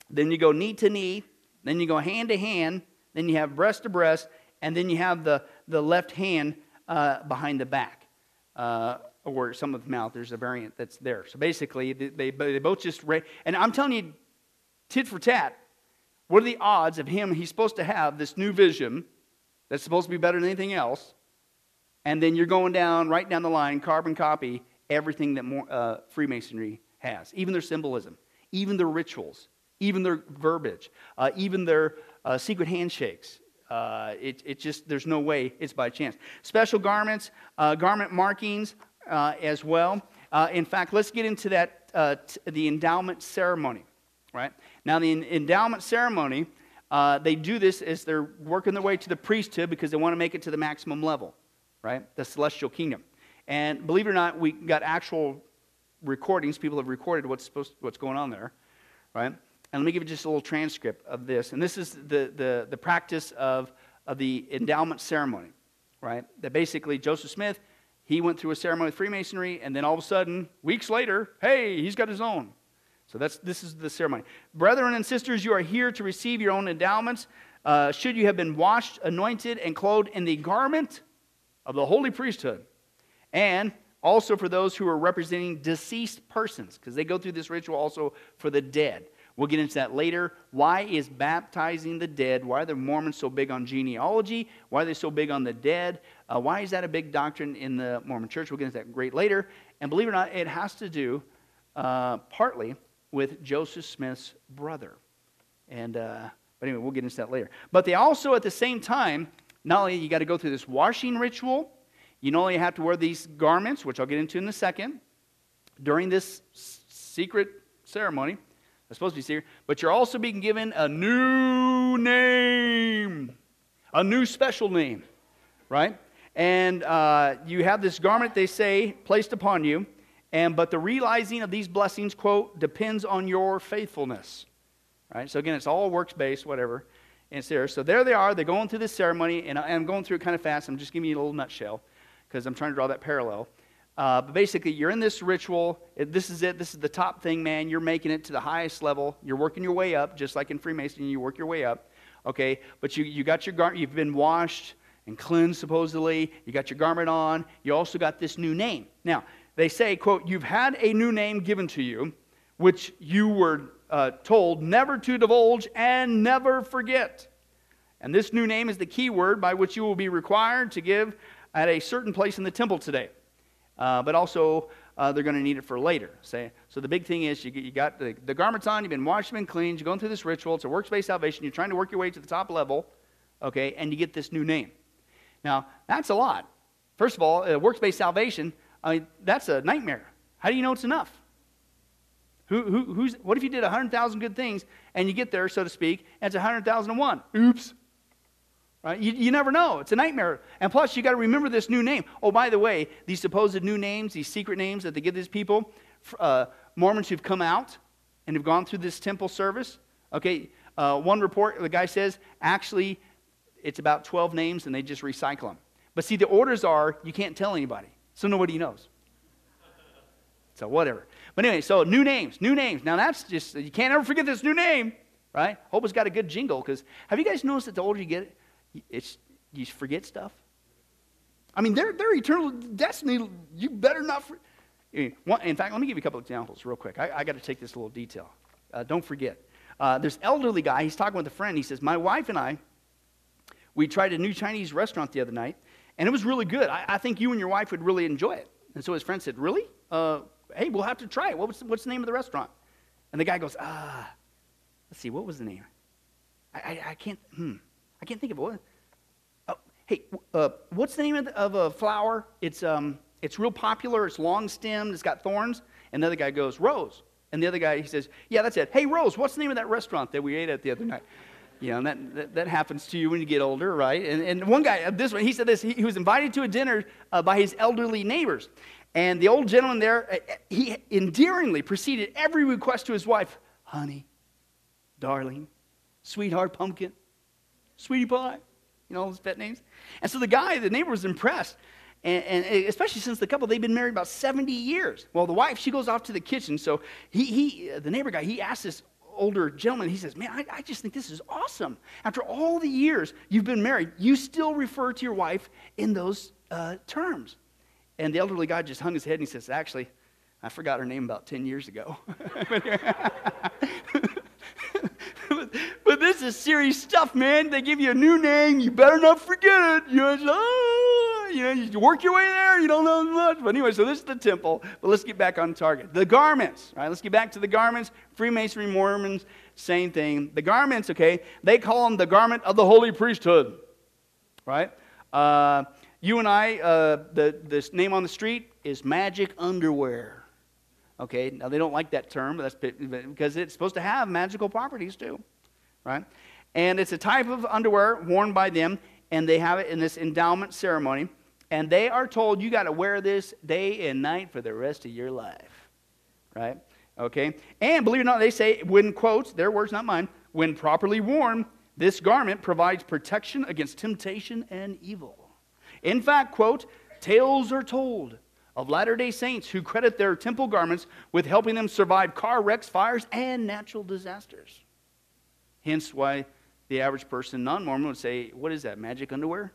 Speaker 1: then you go knee to knee, then you go hand to hand, then you have breast to breast, and then you have the, the left hand uh, behind the back. Uh, or some of the mouth, there's a variant that's there. So basically, they, they, they both just, and I'm telling you, tit for tat, what are the odds of him? He's supposed to have this new vision that's supposed to be better than anything else, and then you're going down, right down the line, carbon copy everything that more, uh, Freemasonry has, even their symbolism, even their rituals, even their verbiage, uh, even their uh, secret handshakes. Uh, it, it just, there's no way it's by chance. Special garments, uh, garment markings uh, as well. in fact, let's get into that, t- the endowment ceremony, right? Now, the endowment ceremony, they do this as they're working their way to the priesthood because they want to make it to the maximum level, right? The celestial kingdom. And believe it or not, we got actual recordings. People have recorded what's supposed, what's going on there, right? And let me give you just a little transcript of this. And this is the, the, the practice of, of the endowment ceremony, right? That basically Joseph Smith, he went through a ceremony with Freemasonry, and then all of a sudden, weeks later, hey, he's got his own. So that's, this is the ceremony. Brethren and sisters, you are here to receive your own endowments. Uh, should you have been washed, anointed, and clothed in the garment of the holy priesthood, and also for those who are representing deceased persons, because they go through this ritual also for the dead. We'll get into that later. Why is baptizing the dead? Why are the Mormons so big on genealogy? Why are they so big on the dead? Uh, why is that a big doctrine in the Mormon church? We'll get into that great later. And believe it or not, it has to do uh, partly with Joseph Smith's brother. And uh, but anyway, we'll get into that later. But they also, at the same time, not only you got to go through this washing ritual, you not only have to wear these garments, which I'll get into in a second, during this secret ceremony. It's supposed to be secret, but you're also being given a new name, a new special name, right? And uh, you have this garment, they say, placed upon you. And but the realizing of these blessings, quote, depends on your faithfulness. Right? So again, it's all works based, whatever. And there. So there they are. They're going through this ceremony, and I'm going through it kind of fast. I'm just giving you a little nutshell because I'm trying to draw that parallel. Uh, but basically, you're in this ritual. This is it. This is the top thing, man. You're making it to the highest level. You're working your way up, just like in Freemasonry, you work your way up. Okay? But you, you got your garment, you've been washed and cleansed, supposedly. You got your garment on. You also got this new name. Now, they say, quote, you've had a new name given to you, which you were uh, told never to divulge and never forget. And this new name is the key word by which you will be required to give at a certain place in the temple today. Uh, but also, uh, they're going to need it for later. Say, so the big thing is you, you got the, the garments on, you've been washed, you've been cleaned, you're going through this ritual. It's a works-based salvation. You're trying to work your way to the top level, okay, and you get this new name. Now, that's a lot. First of all, uh, works-based salvation, I mean, that's a nightmare. How do you know it's enough? Who, who, who's, what if you did 100,000 good things and you get there, so to speak, and it's 100,001? Oops. Right? You, you never know. It's a nightmare. And plus, you got to remember this new name. Oh, by the way, these supposed new names, these secret names that they give these people, uh, Mormons who've come out and have gone through this temple service. Okay, uh, one report, the guy says, actually, it's about 12 names and they just recycle them. But see, the orders are you can't tell anybody, so nobody knows. So, whatever. But anyway, so new names, new names. Now, that's just, you can't ever forget this new name, right? Hope it's got a good jingle because have you guys noticed that the older you get, it's, you forget stuff. I mean, their, their eternal destiny, you better not. For, in fact, let me give you a couple examples real quick. I, I got to take this little detail. Uh, don't forget. Uh, there's elderly guy. He's talking with a friend. He says, "My wife and I, we tried a new Chinese restaurant the other night, and it was really good. I, I think you and your wife would really enjoy it." And so his friend said, "Really? Uh, hey, we'll have to try it. What was, what's the name of the restaurant?" And the guy goes, "Ah, let's see. What was the name? I, I, I can't. Hmm." I can't think of what. Oh, hey, uh, what's the name of, the, of, a flower? It's, um, it's real popular. It's long stemmed. It's got thorns. And the other guy goes, Rose. And the other guy, he says, Yeah, that's it. Hey, Rose, what's the name of that restaurant that we ate at the other night? You know, and that, that, that, happens to you when you get older, right? And, and one guy, uh, this one, he said this, he, he was invited to a dinner uh, by his elderly neighbors. And the old gentleman there, uh, he endearingly preceded every request to his wife honey, darling, sweetheart pumpkin, sweetie pie, you know, all those pet names. And so the guy, the neighbor was impressed. And, and, especially since the couple, they've been married about 70 years. Well, the wife, she goes off to the kitchen. So he, he the neighbor guy, he asks this older gentleman, he says, Man, I, I just think this is awesome. After all the years you've been married, you still refer to your wife in those uh, terms. And the elderly guy just hung his head and he says, Actually, I forgot her name about 10 years ago. but this is serious stuff, man. They give you a new name, you better not forget it. You know, oh, you, know, you work your way there, you don't know much. But anyway, so this is the temple. But let's get back on target. The garments, right? Let's get back to the garments. Freemasonry, Mormons, same thing. The garments, okay, they call them the garment of the holy priesthood, right? Uh, you and I, uh, the, the name on the street is magic underwear. Okay, now they don't like that term, but that's because it's supposed to have magical properties too, right? And it's a type of underwear worn by them, and they have it in this endowment ceremony. And they are told you got to wear this day and night for the rest of your life, right? Okay, and believe it or not, they say when quotes their words, not mine. When properly worn, this garment provides protection against temptation and evil. In fact, quote, tales are told of Latter day Saints who credit their temple garments with helping them survive car wrecks, fires, and natural disasters. Hence why the average person, non Mormon, would say, What is that, magic underwear?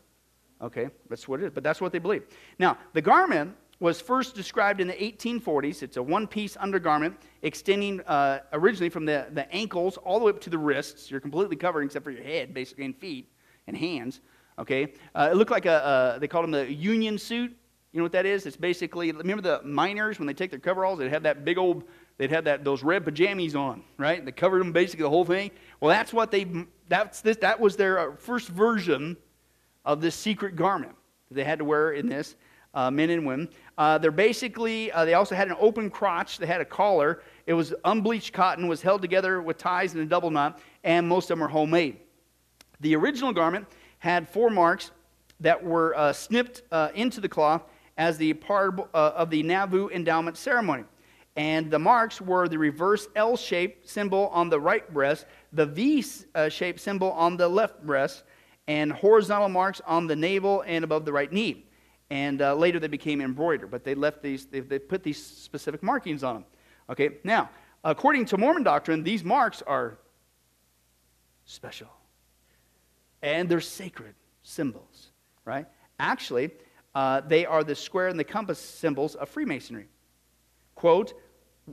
Speaker 1: Okay, that's what it is, but that's what they believe. Now, the garment was first described in the 1840s. It's a one piece undergarment extending uh, originally from the, the ankles all the way up to the wrists. You're completely covered except for your head, basically, and feet and hands. Okay, uh, it looked like a, they called them the Union suit. You know what that is? It's basically remember the miners when they take their coveralls, they had that big old, they'd have that those red pajamas on, right? They covered them basically the whole thing. Well, that's what they that's this that was their uh, first version of this secret garment that they had to wear in this. Uh, men and women. Uh, they're basically, uh, they also had an open crotch. They had a collar. It was unbleached cotton, was held together with ties and a double knot, and most of them were homemade. The original garment had four marks that were uh, snipped uh, into the cloth as the part uh, of the Nauvoo endowment ceremony. And the marks were the reverse L shaped symbol on the right breast, the V uh, shaped symbol on the left breast, and horizontal marks on the navel and above the right knee. And uh, later they became embroidered, but they left these, they, they put these specific markings on them. Okay, now, according to Mormon doctrine, these marks are special and they're sacred symbols, right? Actually, uh, they are the square and the compass symbols of Freemasonry. Quote,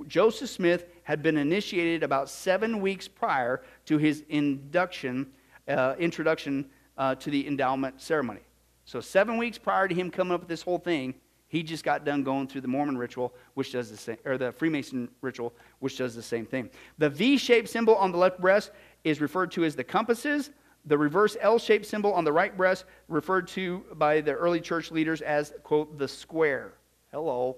Speaker 1: Joseph Smith had been initiated about seven weeks prior to his induction, uh, introduction uh, to the endowment ceremony. So, seven weeks prior to him coming up with this whole thing, he just got done going through the Mormon ritual, which does the same, or the Freemason ritual, which does the same thing. The V shaped symbol on the left breast is referred to as the compasses. The reverse L shaped symbol on the right breast, referred to by the early church leaders as, quote, the square. Hello.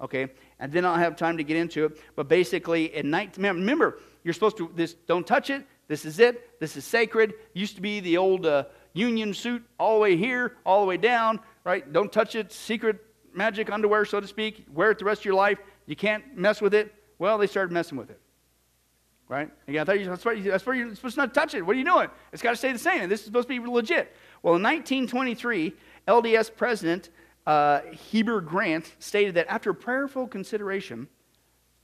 Speaker 1: Okay, and then I'll have time to get into it. But basically, in 19, remember, you're supposed to, this, don't touch it. This is it. This is sacred. Used to be the old uh, union suit all the way here, all the way down, right? Don't touch it. Secret magic underwear, so to speak. Wear it the rest of your life. You can't mess with it. Well, they started messing with it right? Again, I thought you, that's, where, that's where you're supposed to not touch it. What are you doing? It's got to stay the same. And this is supposed to be legit. Well, in 1923, LDS President uh, Heber Grant stated that after prayerful consideration,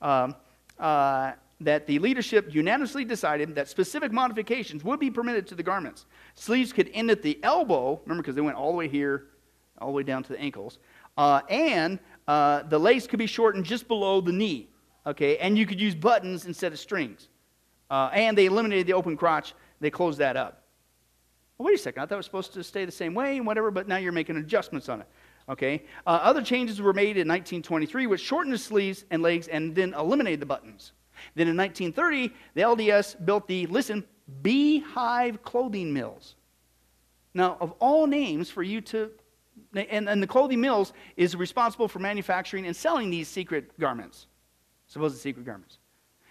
Speaker 1: um, uh, that the leadership unanimously decided that specific modifications would be permitted to the garments. Sleeves could end at the elbow, remember, because they went all the way here, all the way down to the ankles, uh, and uh, the lace could be shortened just below the knee, okay, and you could use buttons instead of strings. Uh, and they eliminated the open crotch. They closed that up. Well, wait a second. I thought it was supposed to stay the same way and whatever, but now you're making adjustments on it. Okay. Uh, other changes were made in 1923, which shortened the sleeves and legs and then eliminated the buttons. Then in 1930, the LDS built the, listen, beehive clothing mills. Now, of all names for you to, and, and the clothing mills is responsible for manufacturing and selling these secret garments, supposed secret garments.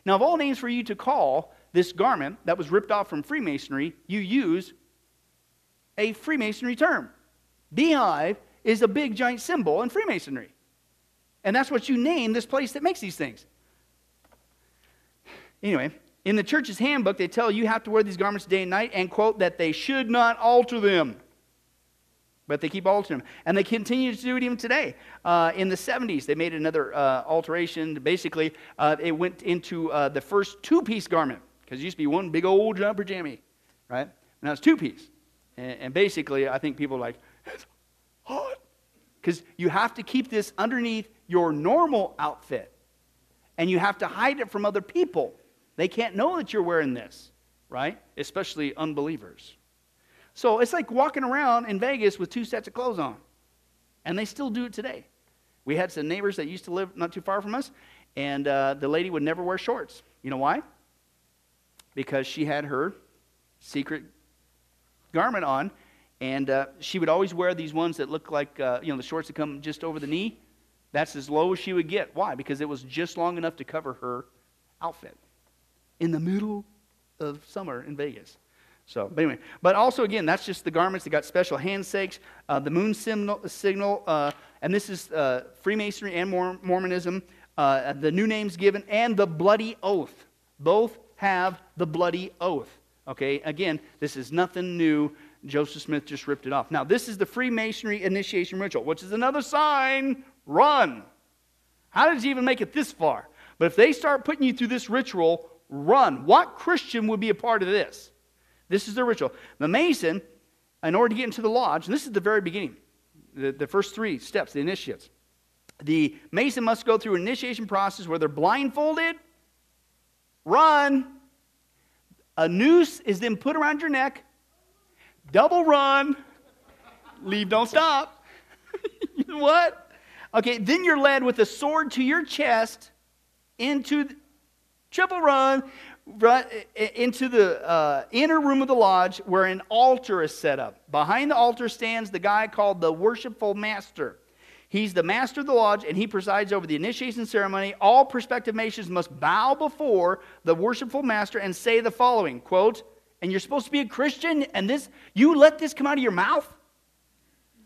Speaker 1: Now, of all names for you to call this garment that was ripped off from Freemasonry, you use a Freemasonry term. Beehive is a big giant symbol in Freemasonry. And that's what you name this place that makes these things. Anyway, in the church's handbook, they tell you you have to wear these garments day and night and quote that they should not alter them. But they keep altering them. And they continue to do it even today. Uh, in the 70s, they made another uh, alteration. Basically, uh, it went into uh, the first two piece garment, because it used to be one big old jumper jammy, right? Now it's two piece. And, and basically, I think people are like, it's hot. Because you have to keep this underneath your normal outfit. And you have to hide it from other people. They can't know that you're wearing this, right? Especially unbelievers. So it's like walking around in Vegas with two sets of clothes on. And they still do it today. We had some neighbors that used to live not too far from us, and uh, the lady would never wear shorts. You know why? Because she had her secret garment on, and uh, she would always wear these ones that look like, uh, you know, the shorts that come just over the knee. That's as low as she would get. Why? Because it was just long enough to cover her outfit in the middle of summer in Vegas. So, but anyway, but also again, that's just the garments. They got special handsakes, uh, the moon signal, signal uh, and this is uh, Freemasonry and Mormonism. Uh, the new names given and the bloody oath. Both have the bloody oath. Okay, again, this is nothing new. Joseph Smith just ripped it off. Now, this is the Freemasonry initiation ritual, which is another sign run. How did you even make it this far? But if they start putting you through this ritual, run. What Christian would be a part of this? This is the ritual. The Mason, in order to get into the lodge, and this is the very beginning, the, the first three steps, the initiates. The Mason must go through an initiation process where they're blindfolded, run. A noose is then put around your neck, double run, leave, don't stop. what? Okay, then you're led with a sword to your chest into triple run, run into the uh, inner room of the lodge where an altar is set up. Behind the altar stands the guy called the worshipful master. He's the master of the lodge and he presides over the initiation ceremony. All prospective Masons must bow before the worshipful master and say the following quote, and you're supposed to be a Christian, and this you let this come out of your mouth?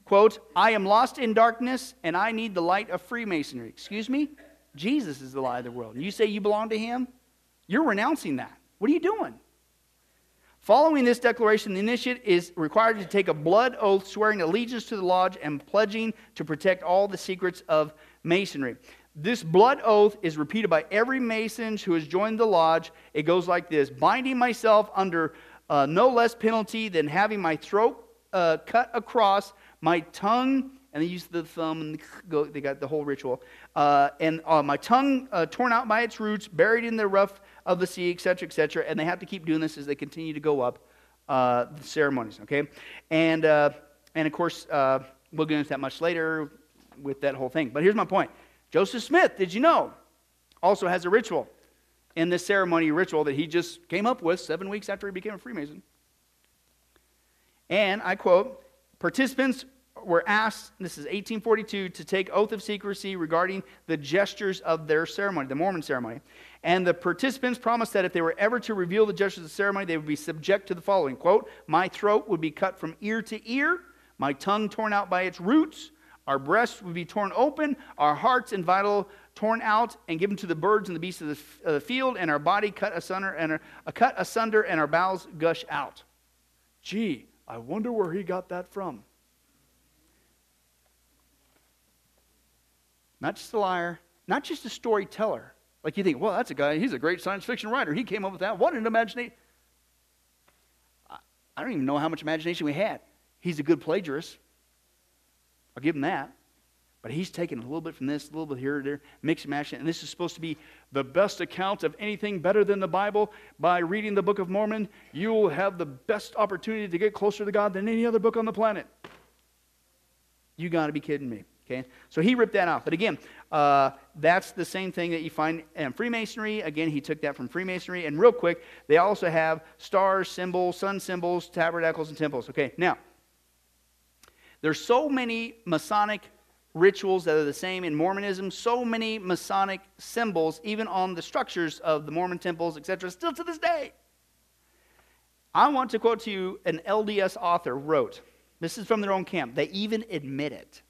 Speaker 1: Quote, I am lost in darkness and I need the light of Freemasonry. Excuse me? Jesus is the light of the world. And you say you belong to him? You're renouncing that. What are you doing? Following this declaration, the initiate is required to take a blood oath swearing allegiance to the lodge and pledging to protect all the secrets of masonry. This blood oath is repeated by every mason who has joined the lodge. It goes like this binding myself under uh, no less penalty than having my throat uh, cut across, my tongue and they use the thumb and go, they got the whole ritual. Uh, and uh, my tongue uh, torn out by its roots, buried in the rough of the sea, etc., etc. And they have to keep doing this as they continue to go up uh, the ceremonies. Okay, and uh, and of course uh, we'll get into that much later with that whole thing. But here's my point: Joseph Smith, did you know, also has a ritual in this ceremony ritual that he just came up with seven weeks after he became a Freemason. And I quote, participants were asked, this is 1842, to take oath of secrecy regarding the gestures of their ceremony, the Mormon ceremony. And the participants promised that if they were ever to reveal the gestures of the ceremony, they would be subject to the following quote, My throat would be cut from ear to ear, my tongue torn out by its roots, our breasts would be torn open, our hearts and vital torn out and given to the birds and the beasts of the, the field, and our body cut asunder, and our, uh, cut asunder, and our bowels gush out. Gee, I wonder where he got that from. Not just a liar, not just a storyteller. Like you think, well, that's a guy, he's a great science fiction writer. He came up with that. What an imagination. I don't even know how much imagination we had. He's a good plagiarist. I'll give him that. But he's taken a little bit from this, a little bit here, there, mix and match. And this is supposed to be the best account of anything better than the Bible. By reading the Book of Mormon, you will have the best opportunity to get closer to God than any other book on the planet. You got to be kidding me. Okay, so he ripped that off. But again, uh, that's the same thing that you find in Freemasonry. Again, he took that from Freemasonry. And real quick, they also have stars, symbols, sun symbols, tabernacles, and temples. Okay, now, there's so many Masonic rituals that are the same in Mormonism, so many Masonic symbols, even on the structures of the Mormon temples, etc., still to this day. I want to quote to you an LDS author wrote. This is from their own camp. They even admit it.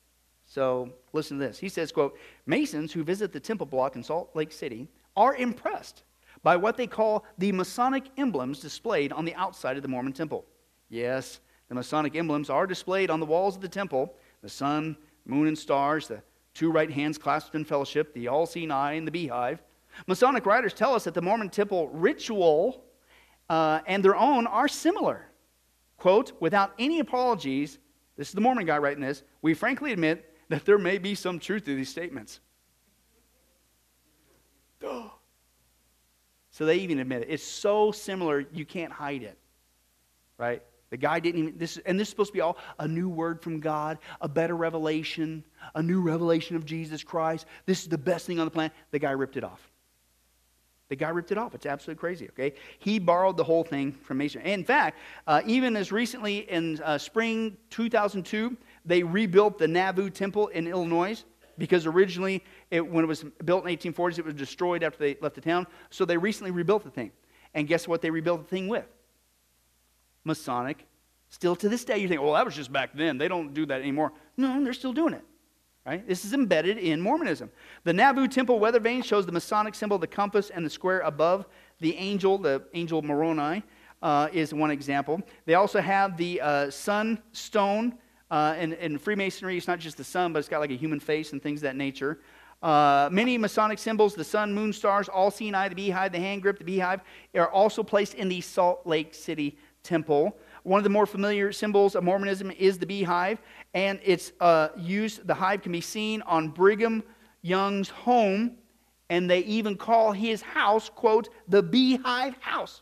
Speaker 1: So listen to this. He says, quote, Masons who visit the temple block in Salt Lake City are impressed by what they call the Masonic emblems displayed on the outside of the Mormon temple. Yes, the Masonic emblems are displayed on the walls of the temple the sun, moon, and stars, the two right hands clasped in fellowship, the all seeing eye, and the beehive. Masonic writers tell us that the Mormon temple ritual uh, and their own are similar. Quote, without any apologies, this is the Mormon guy writing this, we frankly admit that there may be some truth to these statements. So they even admit it. It's so similar, you can't hide it. Right? The guy didn't even, this, and this is supposed to be all a new word from God, a better revelation, a new revelation of Jesus Christ. This is the best thing on the planet. The guy ripped it off. The guy ripped it off. It's absolutely crazy, okay? He borrowed the whole thing from Mason. In fact, uh, even as recently in uh, spring 2002, they rebuilt the Nauvoo Temple in Illinois because originally, it, when it was built in 1840s, it was destroyed after they left the town. So they recently rebuilt the thing. And guess what they rebuilt the thing with? Masonic. Still to this day, you think, well, that was just back then. They don't do that anymore. No, they're still doing it. Right? This is embedded in Mormonism. The Nauvoo Temple weather vane shows the Masonic symbol, the compass, and the square above the angel, the angel Moroni, uh, is one example. They also have the uh, sun stone. Uh, in, in, Freemasonry, it's not just the sun, but it's got like a human face and things of that nature. Uh, many Masonic symbols, the sun, moon, stars, all seeing eye, the beehive, the hand grip, the beehive, are also placed in the Salt Lake City temple. One of the more familiar symbols of Mormonism is the beehive, and it's uh, used, the hive can be seen on Brigham Young's home, and they even call his house, quote, the beehive house.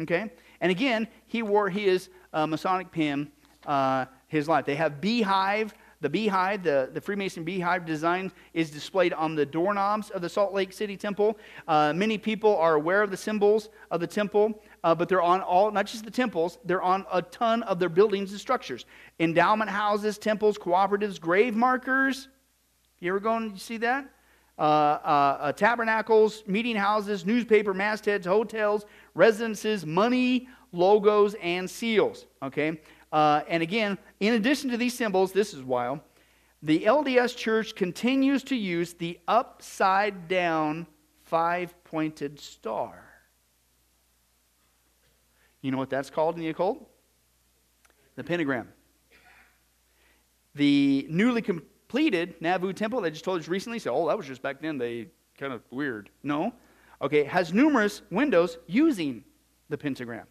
Speaker 1: Okay? And again, he wore his uh, Masonic pin uh, his life. They have beehive the beehive, the, the Freemason beehive design, is displayed on the doorknobs of the Salt Lake City temple. Uh, many people are aware of the symbols of the temple, uh, but they're on all, not just the temples, they're on a ton of their buildings and structures. Endowment houses, temples, cooperatives, grave markers. You ever go and see that? Uh, uh, uh, tabernacles, meeting houses, newspaper mastheads, hotels, residences, money, logos, and seals. Okay? Uh, and again, in addition to these symbols, this is wild, the LDS church continues to use the upside down five pointed star. You know what that's called in the occult? The pentagram. The newly completed Nauvoo temple, they just told us recently, said, oh, that was just back then, they kind of weird. No. Okay, has numerous windows using the pentagram.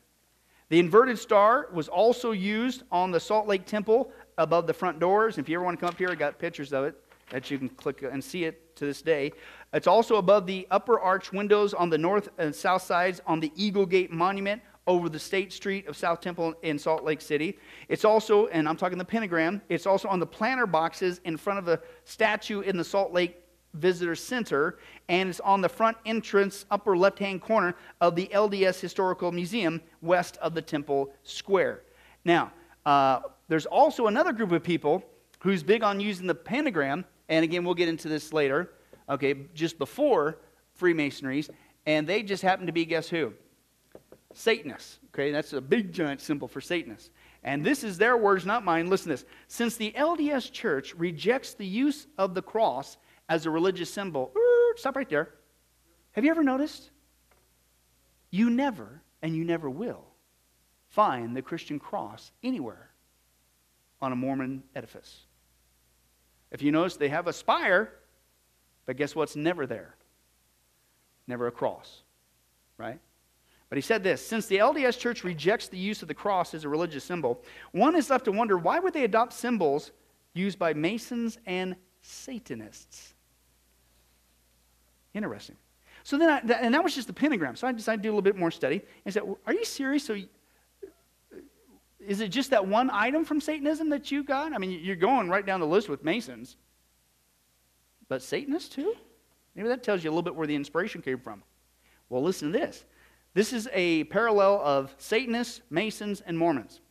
Speaker 1: The inverted star was also used on the Salt Lake Temple above the front doors. If you ever want to come up here, I got pictures of it that you can click and see it to this day. It's also above the upper arch windows on the north and south sides on the Eagle Gate Monument over the State Street of South Temple in Salt Lake City. It's also, and I'm talking the pentagram, it's also on the planter boxes in front of the statue in the Salt Lake Visitor Center, and it's on the front entrance, upper left hand corner of the LDS Historical Museum, west of the Temple Square. Now, uh, there's also another group of people who's big on using the pentagram, and again, we'll get into this later, okay, just before Freemasonries, and they just happen to be, guess who? Satanists. Okay, that's a big giant symbol for Satanists. And this is their words, not mine. Listen to this. Since the LDS Church rejects the use of the cross as a religious symbol. Stop right there. Have you ever noticed? You never, and you never will, find the Christian cross anywhere on a Mormon edifice. If you notice, they have a spire, but guess what's never there? Never a cross, right? But he said this since the LDS Church rejects the use of the cross as a religious symbol, one is left to wonder why would they adopt symbols used by Masons and Satanists? Interesting. So then, I, and that was just the pentagram. So I decided to do a little bit more study and said, "Are you serious? So, is it just that one item from Satanism that you got? I mean, you're going right down the list with Masons, but Satanists too. Maybe that tells you a little bit where the inspiration came from. Well, listen to this. This is a parallel of Satanists, Masons, and Mormons.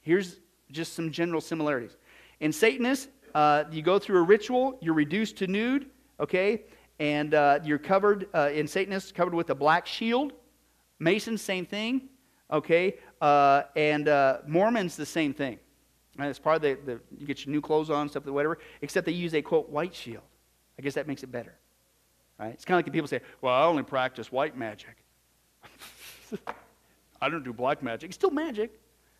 Speaker 1: Here's just some general similarities. In Satanists, uh, you go through a ritual, you're reduced to nude, okay? And uh, you're covered uh, in Satanists covered with a black shield. Masons, same thing. Okay, uh, and uh, Mormons, the same thing. Right? It's part of the, the, you get your new clothes on, stuff, whatever, except they use a, quote, white shield. I guess that makes it better. Right? It's kind of like the people say, well, I only practice white magic. I don't do black magic. It's still magic.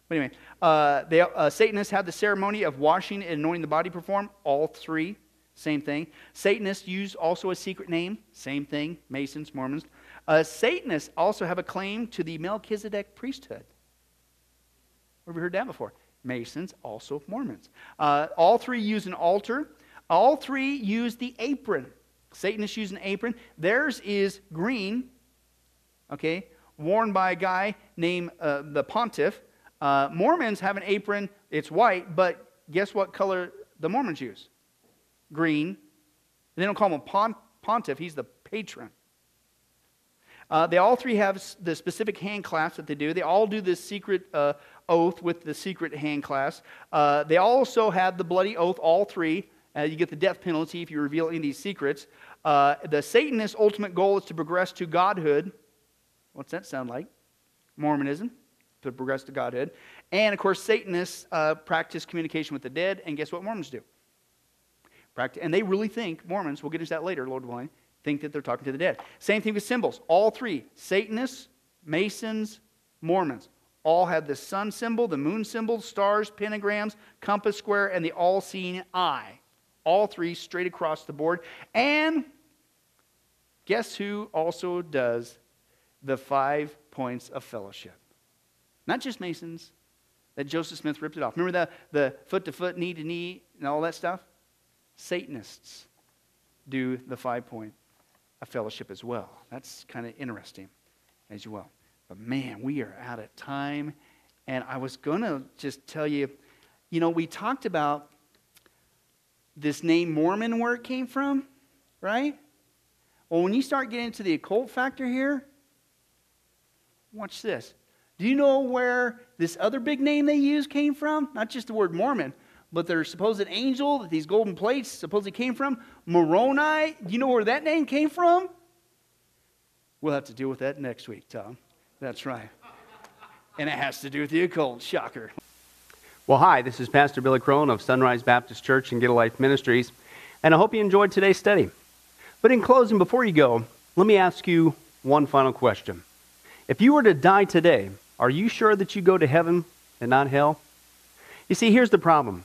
Speaker 1: But anyway, uh, they, uh, Satanists have the ceremony of washing and anointing the body performed. All three, same thing. Satanists use also a secret name. Same thing. Masons, Mormons. Uh, Satanists also have a claim to the Melchizedek priesthood. Have you heard that before? Masons, also Mormons. Uh, all three use an altar. All three use the apron. Satanists use an apron. Theirs is green, okay, worn by a guy named uh, the pontiff. Uh, Mormons have an apron, it's white, but guess what color the Mormons use? Green. They don't call him a pont- pontiff, he's the patron. Uh, they all three have the specific hand clasp that they do. They all do this secret uh, oath with the secret hand clasp. Uh, they also have the bloody oath, all three. Uh, you get the death penalty if you reveal any of these secrets. Uh, the Satanist ultimate goal is to progress to godhood. What's that sound like? Mormonism, to progress to godhood. And of course, Satanists uh, practice communication with the dead, and guess what Mormons do? And they really think, Mormons, we'll get into that later, Lord willing, think that they're talking to the dead. Same thing with symbols. All three Satanists, Masons, Mormons all have the sun symbol, the moon symbol, stars, pentagrams, compass square, and the all seeing eye. All three straight across the board. And guess who also does the five points of fellowship? Not just Masons, that Joseph Smith ripped it off. Remember the, the foot to foot, knee to knee, and all that stuff? Satanists do the five point of fellowship as well. That's kind of interesting as well. But man, we are out of time. And I was going to just tell you, you know, we talked about this name Mormon where it came from, right? Well, when you start getting into the occult factor here, watch this. Do you know where this other big name they use came from? Not just the word Mormon, but their supposed angel that these golden plates supposedly came from. Moroni. Do you know where that name came from? We'll have to deal with that next week, Tom. That's right. And it has to do with the occult. Shocker.
Speaker 2: Well, hi, this is Pastor Billy Crone of Sunrise Baptist Church and Get a Life Ministries, and I hope you enjoyed today's study. But in closing, before you go, let me ask you one final question. If you were to die today, are you sure that you go to heaven and not hell? You see, here's the problem.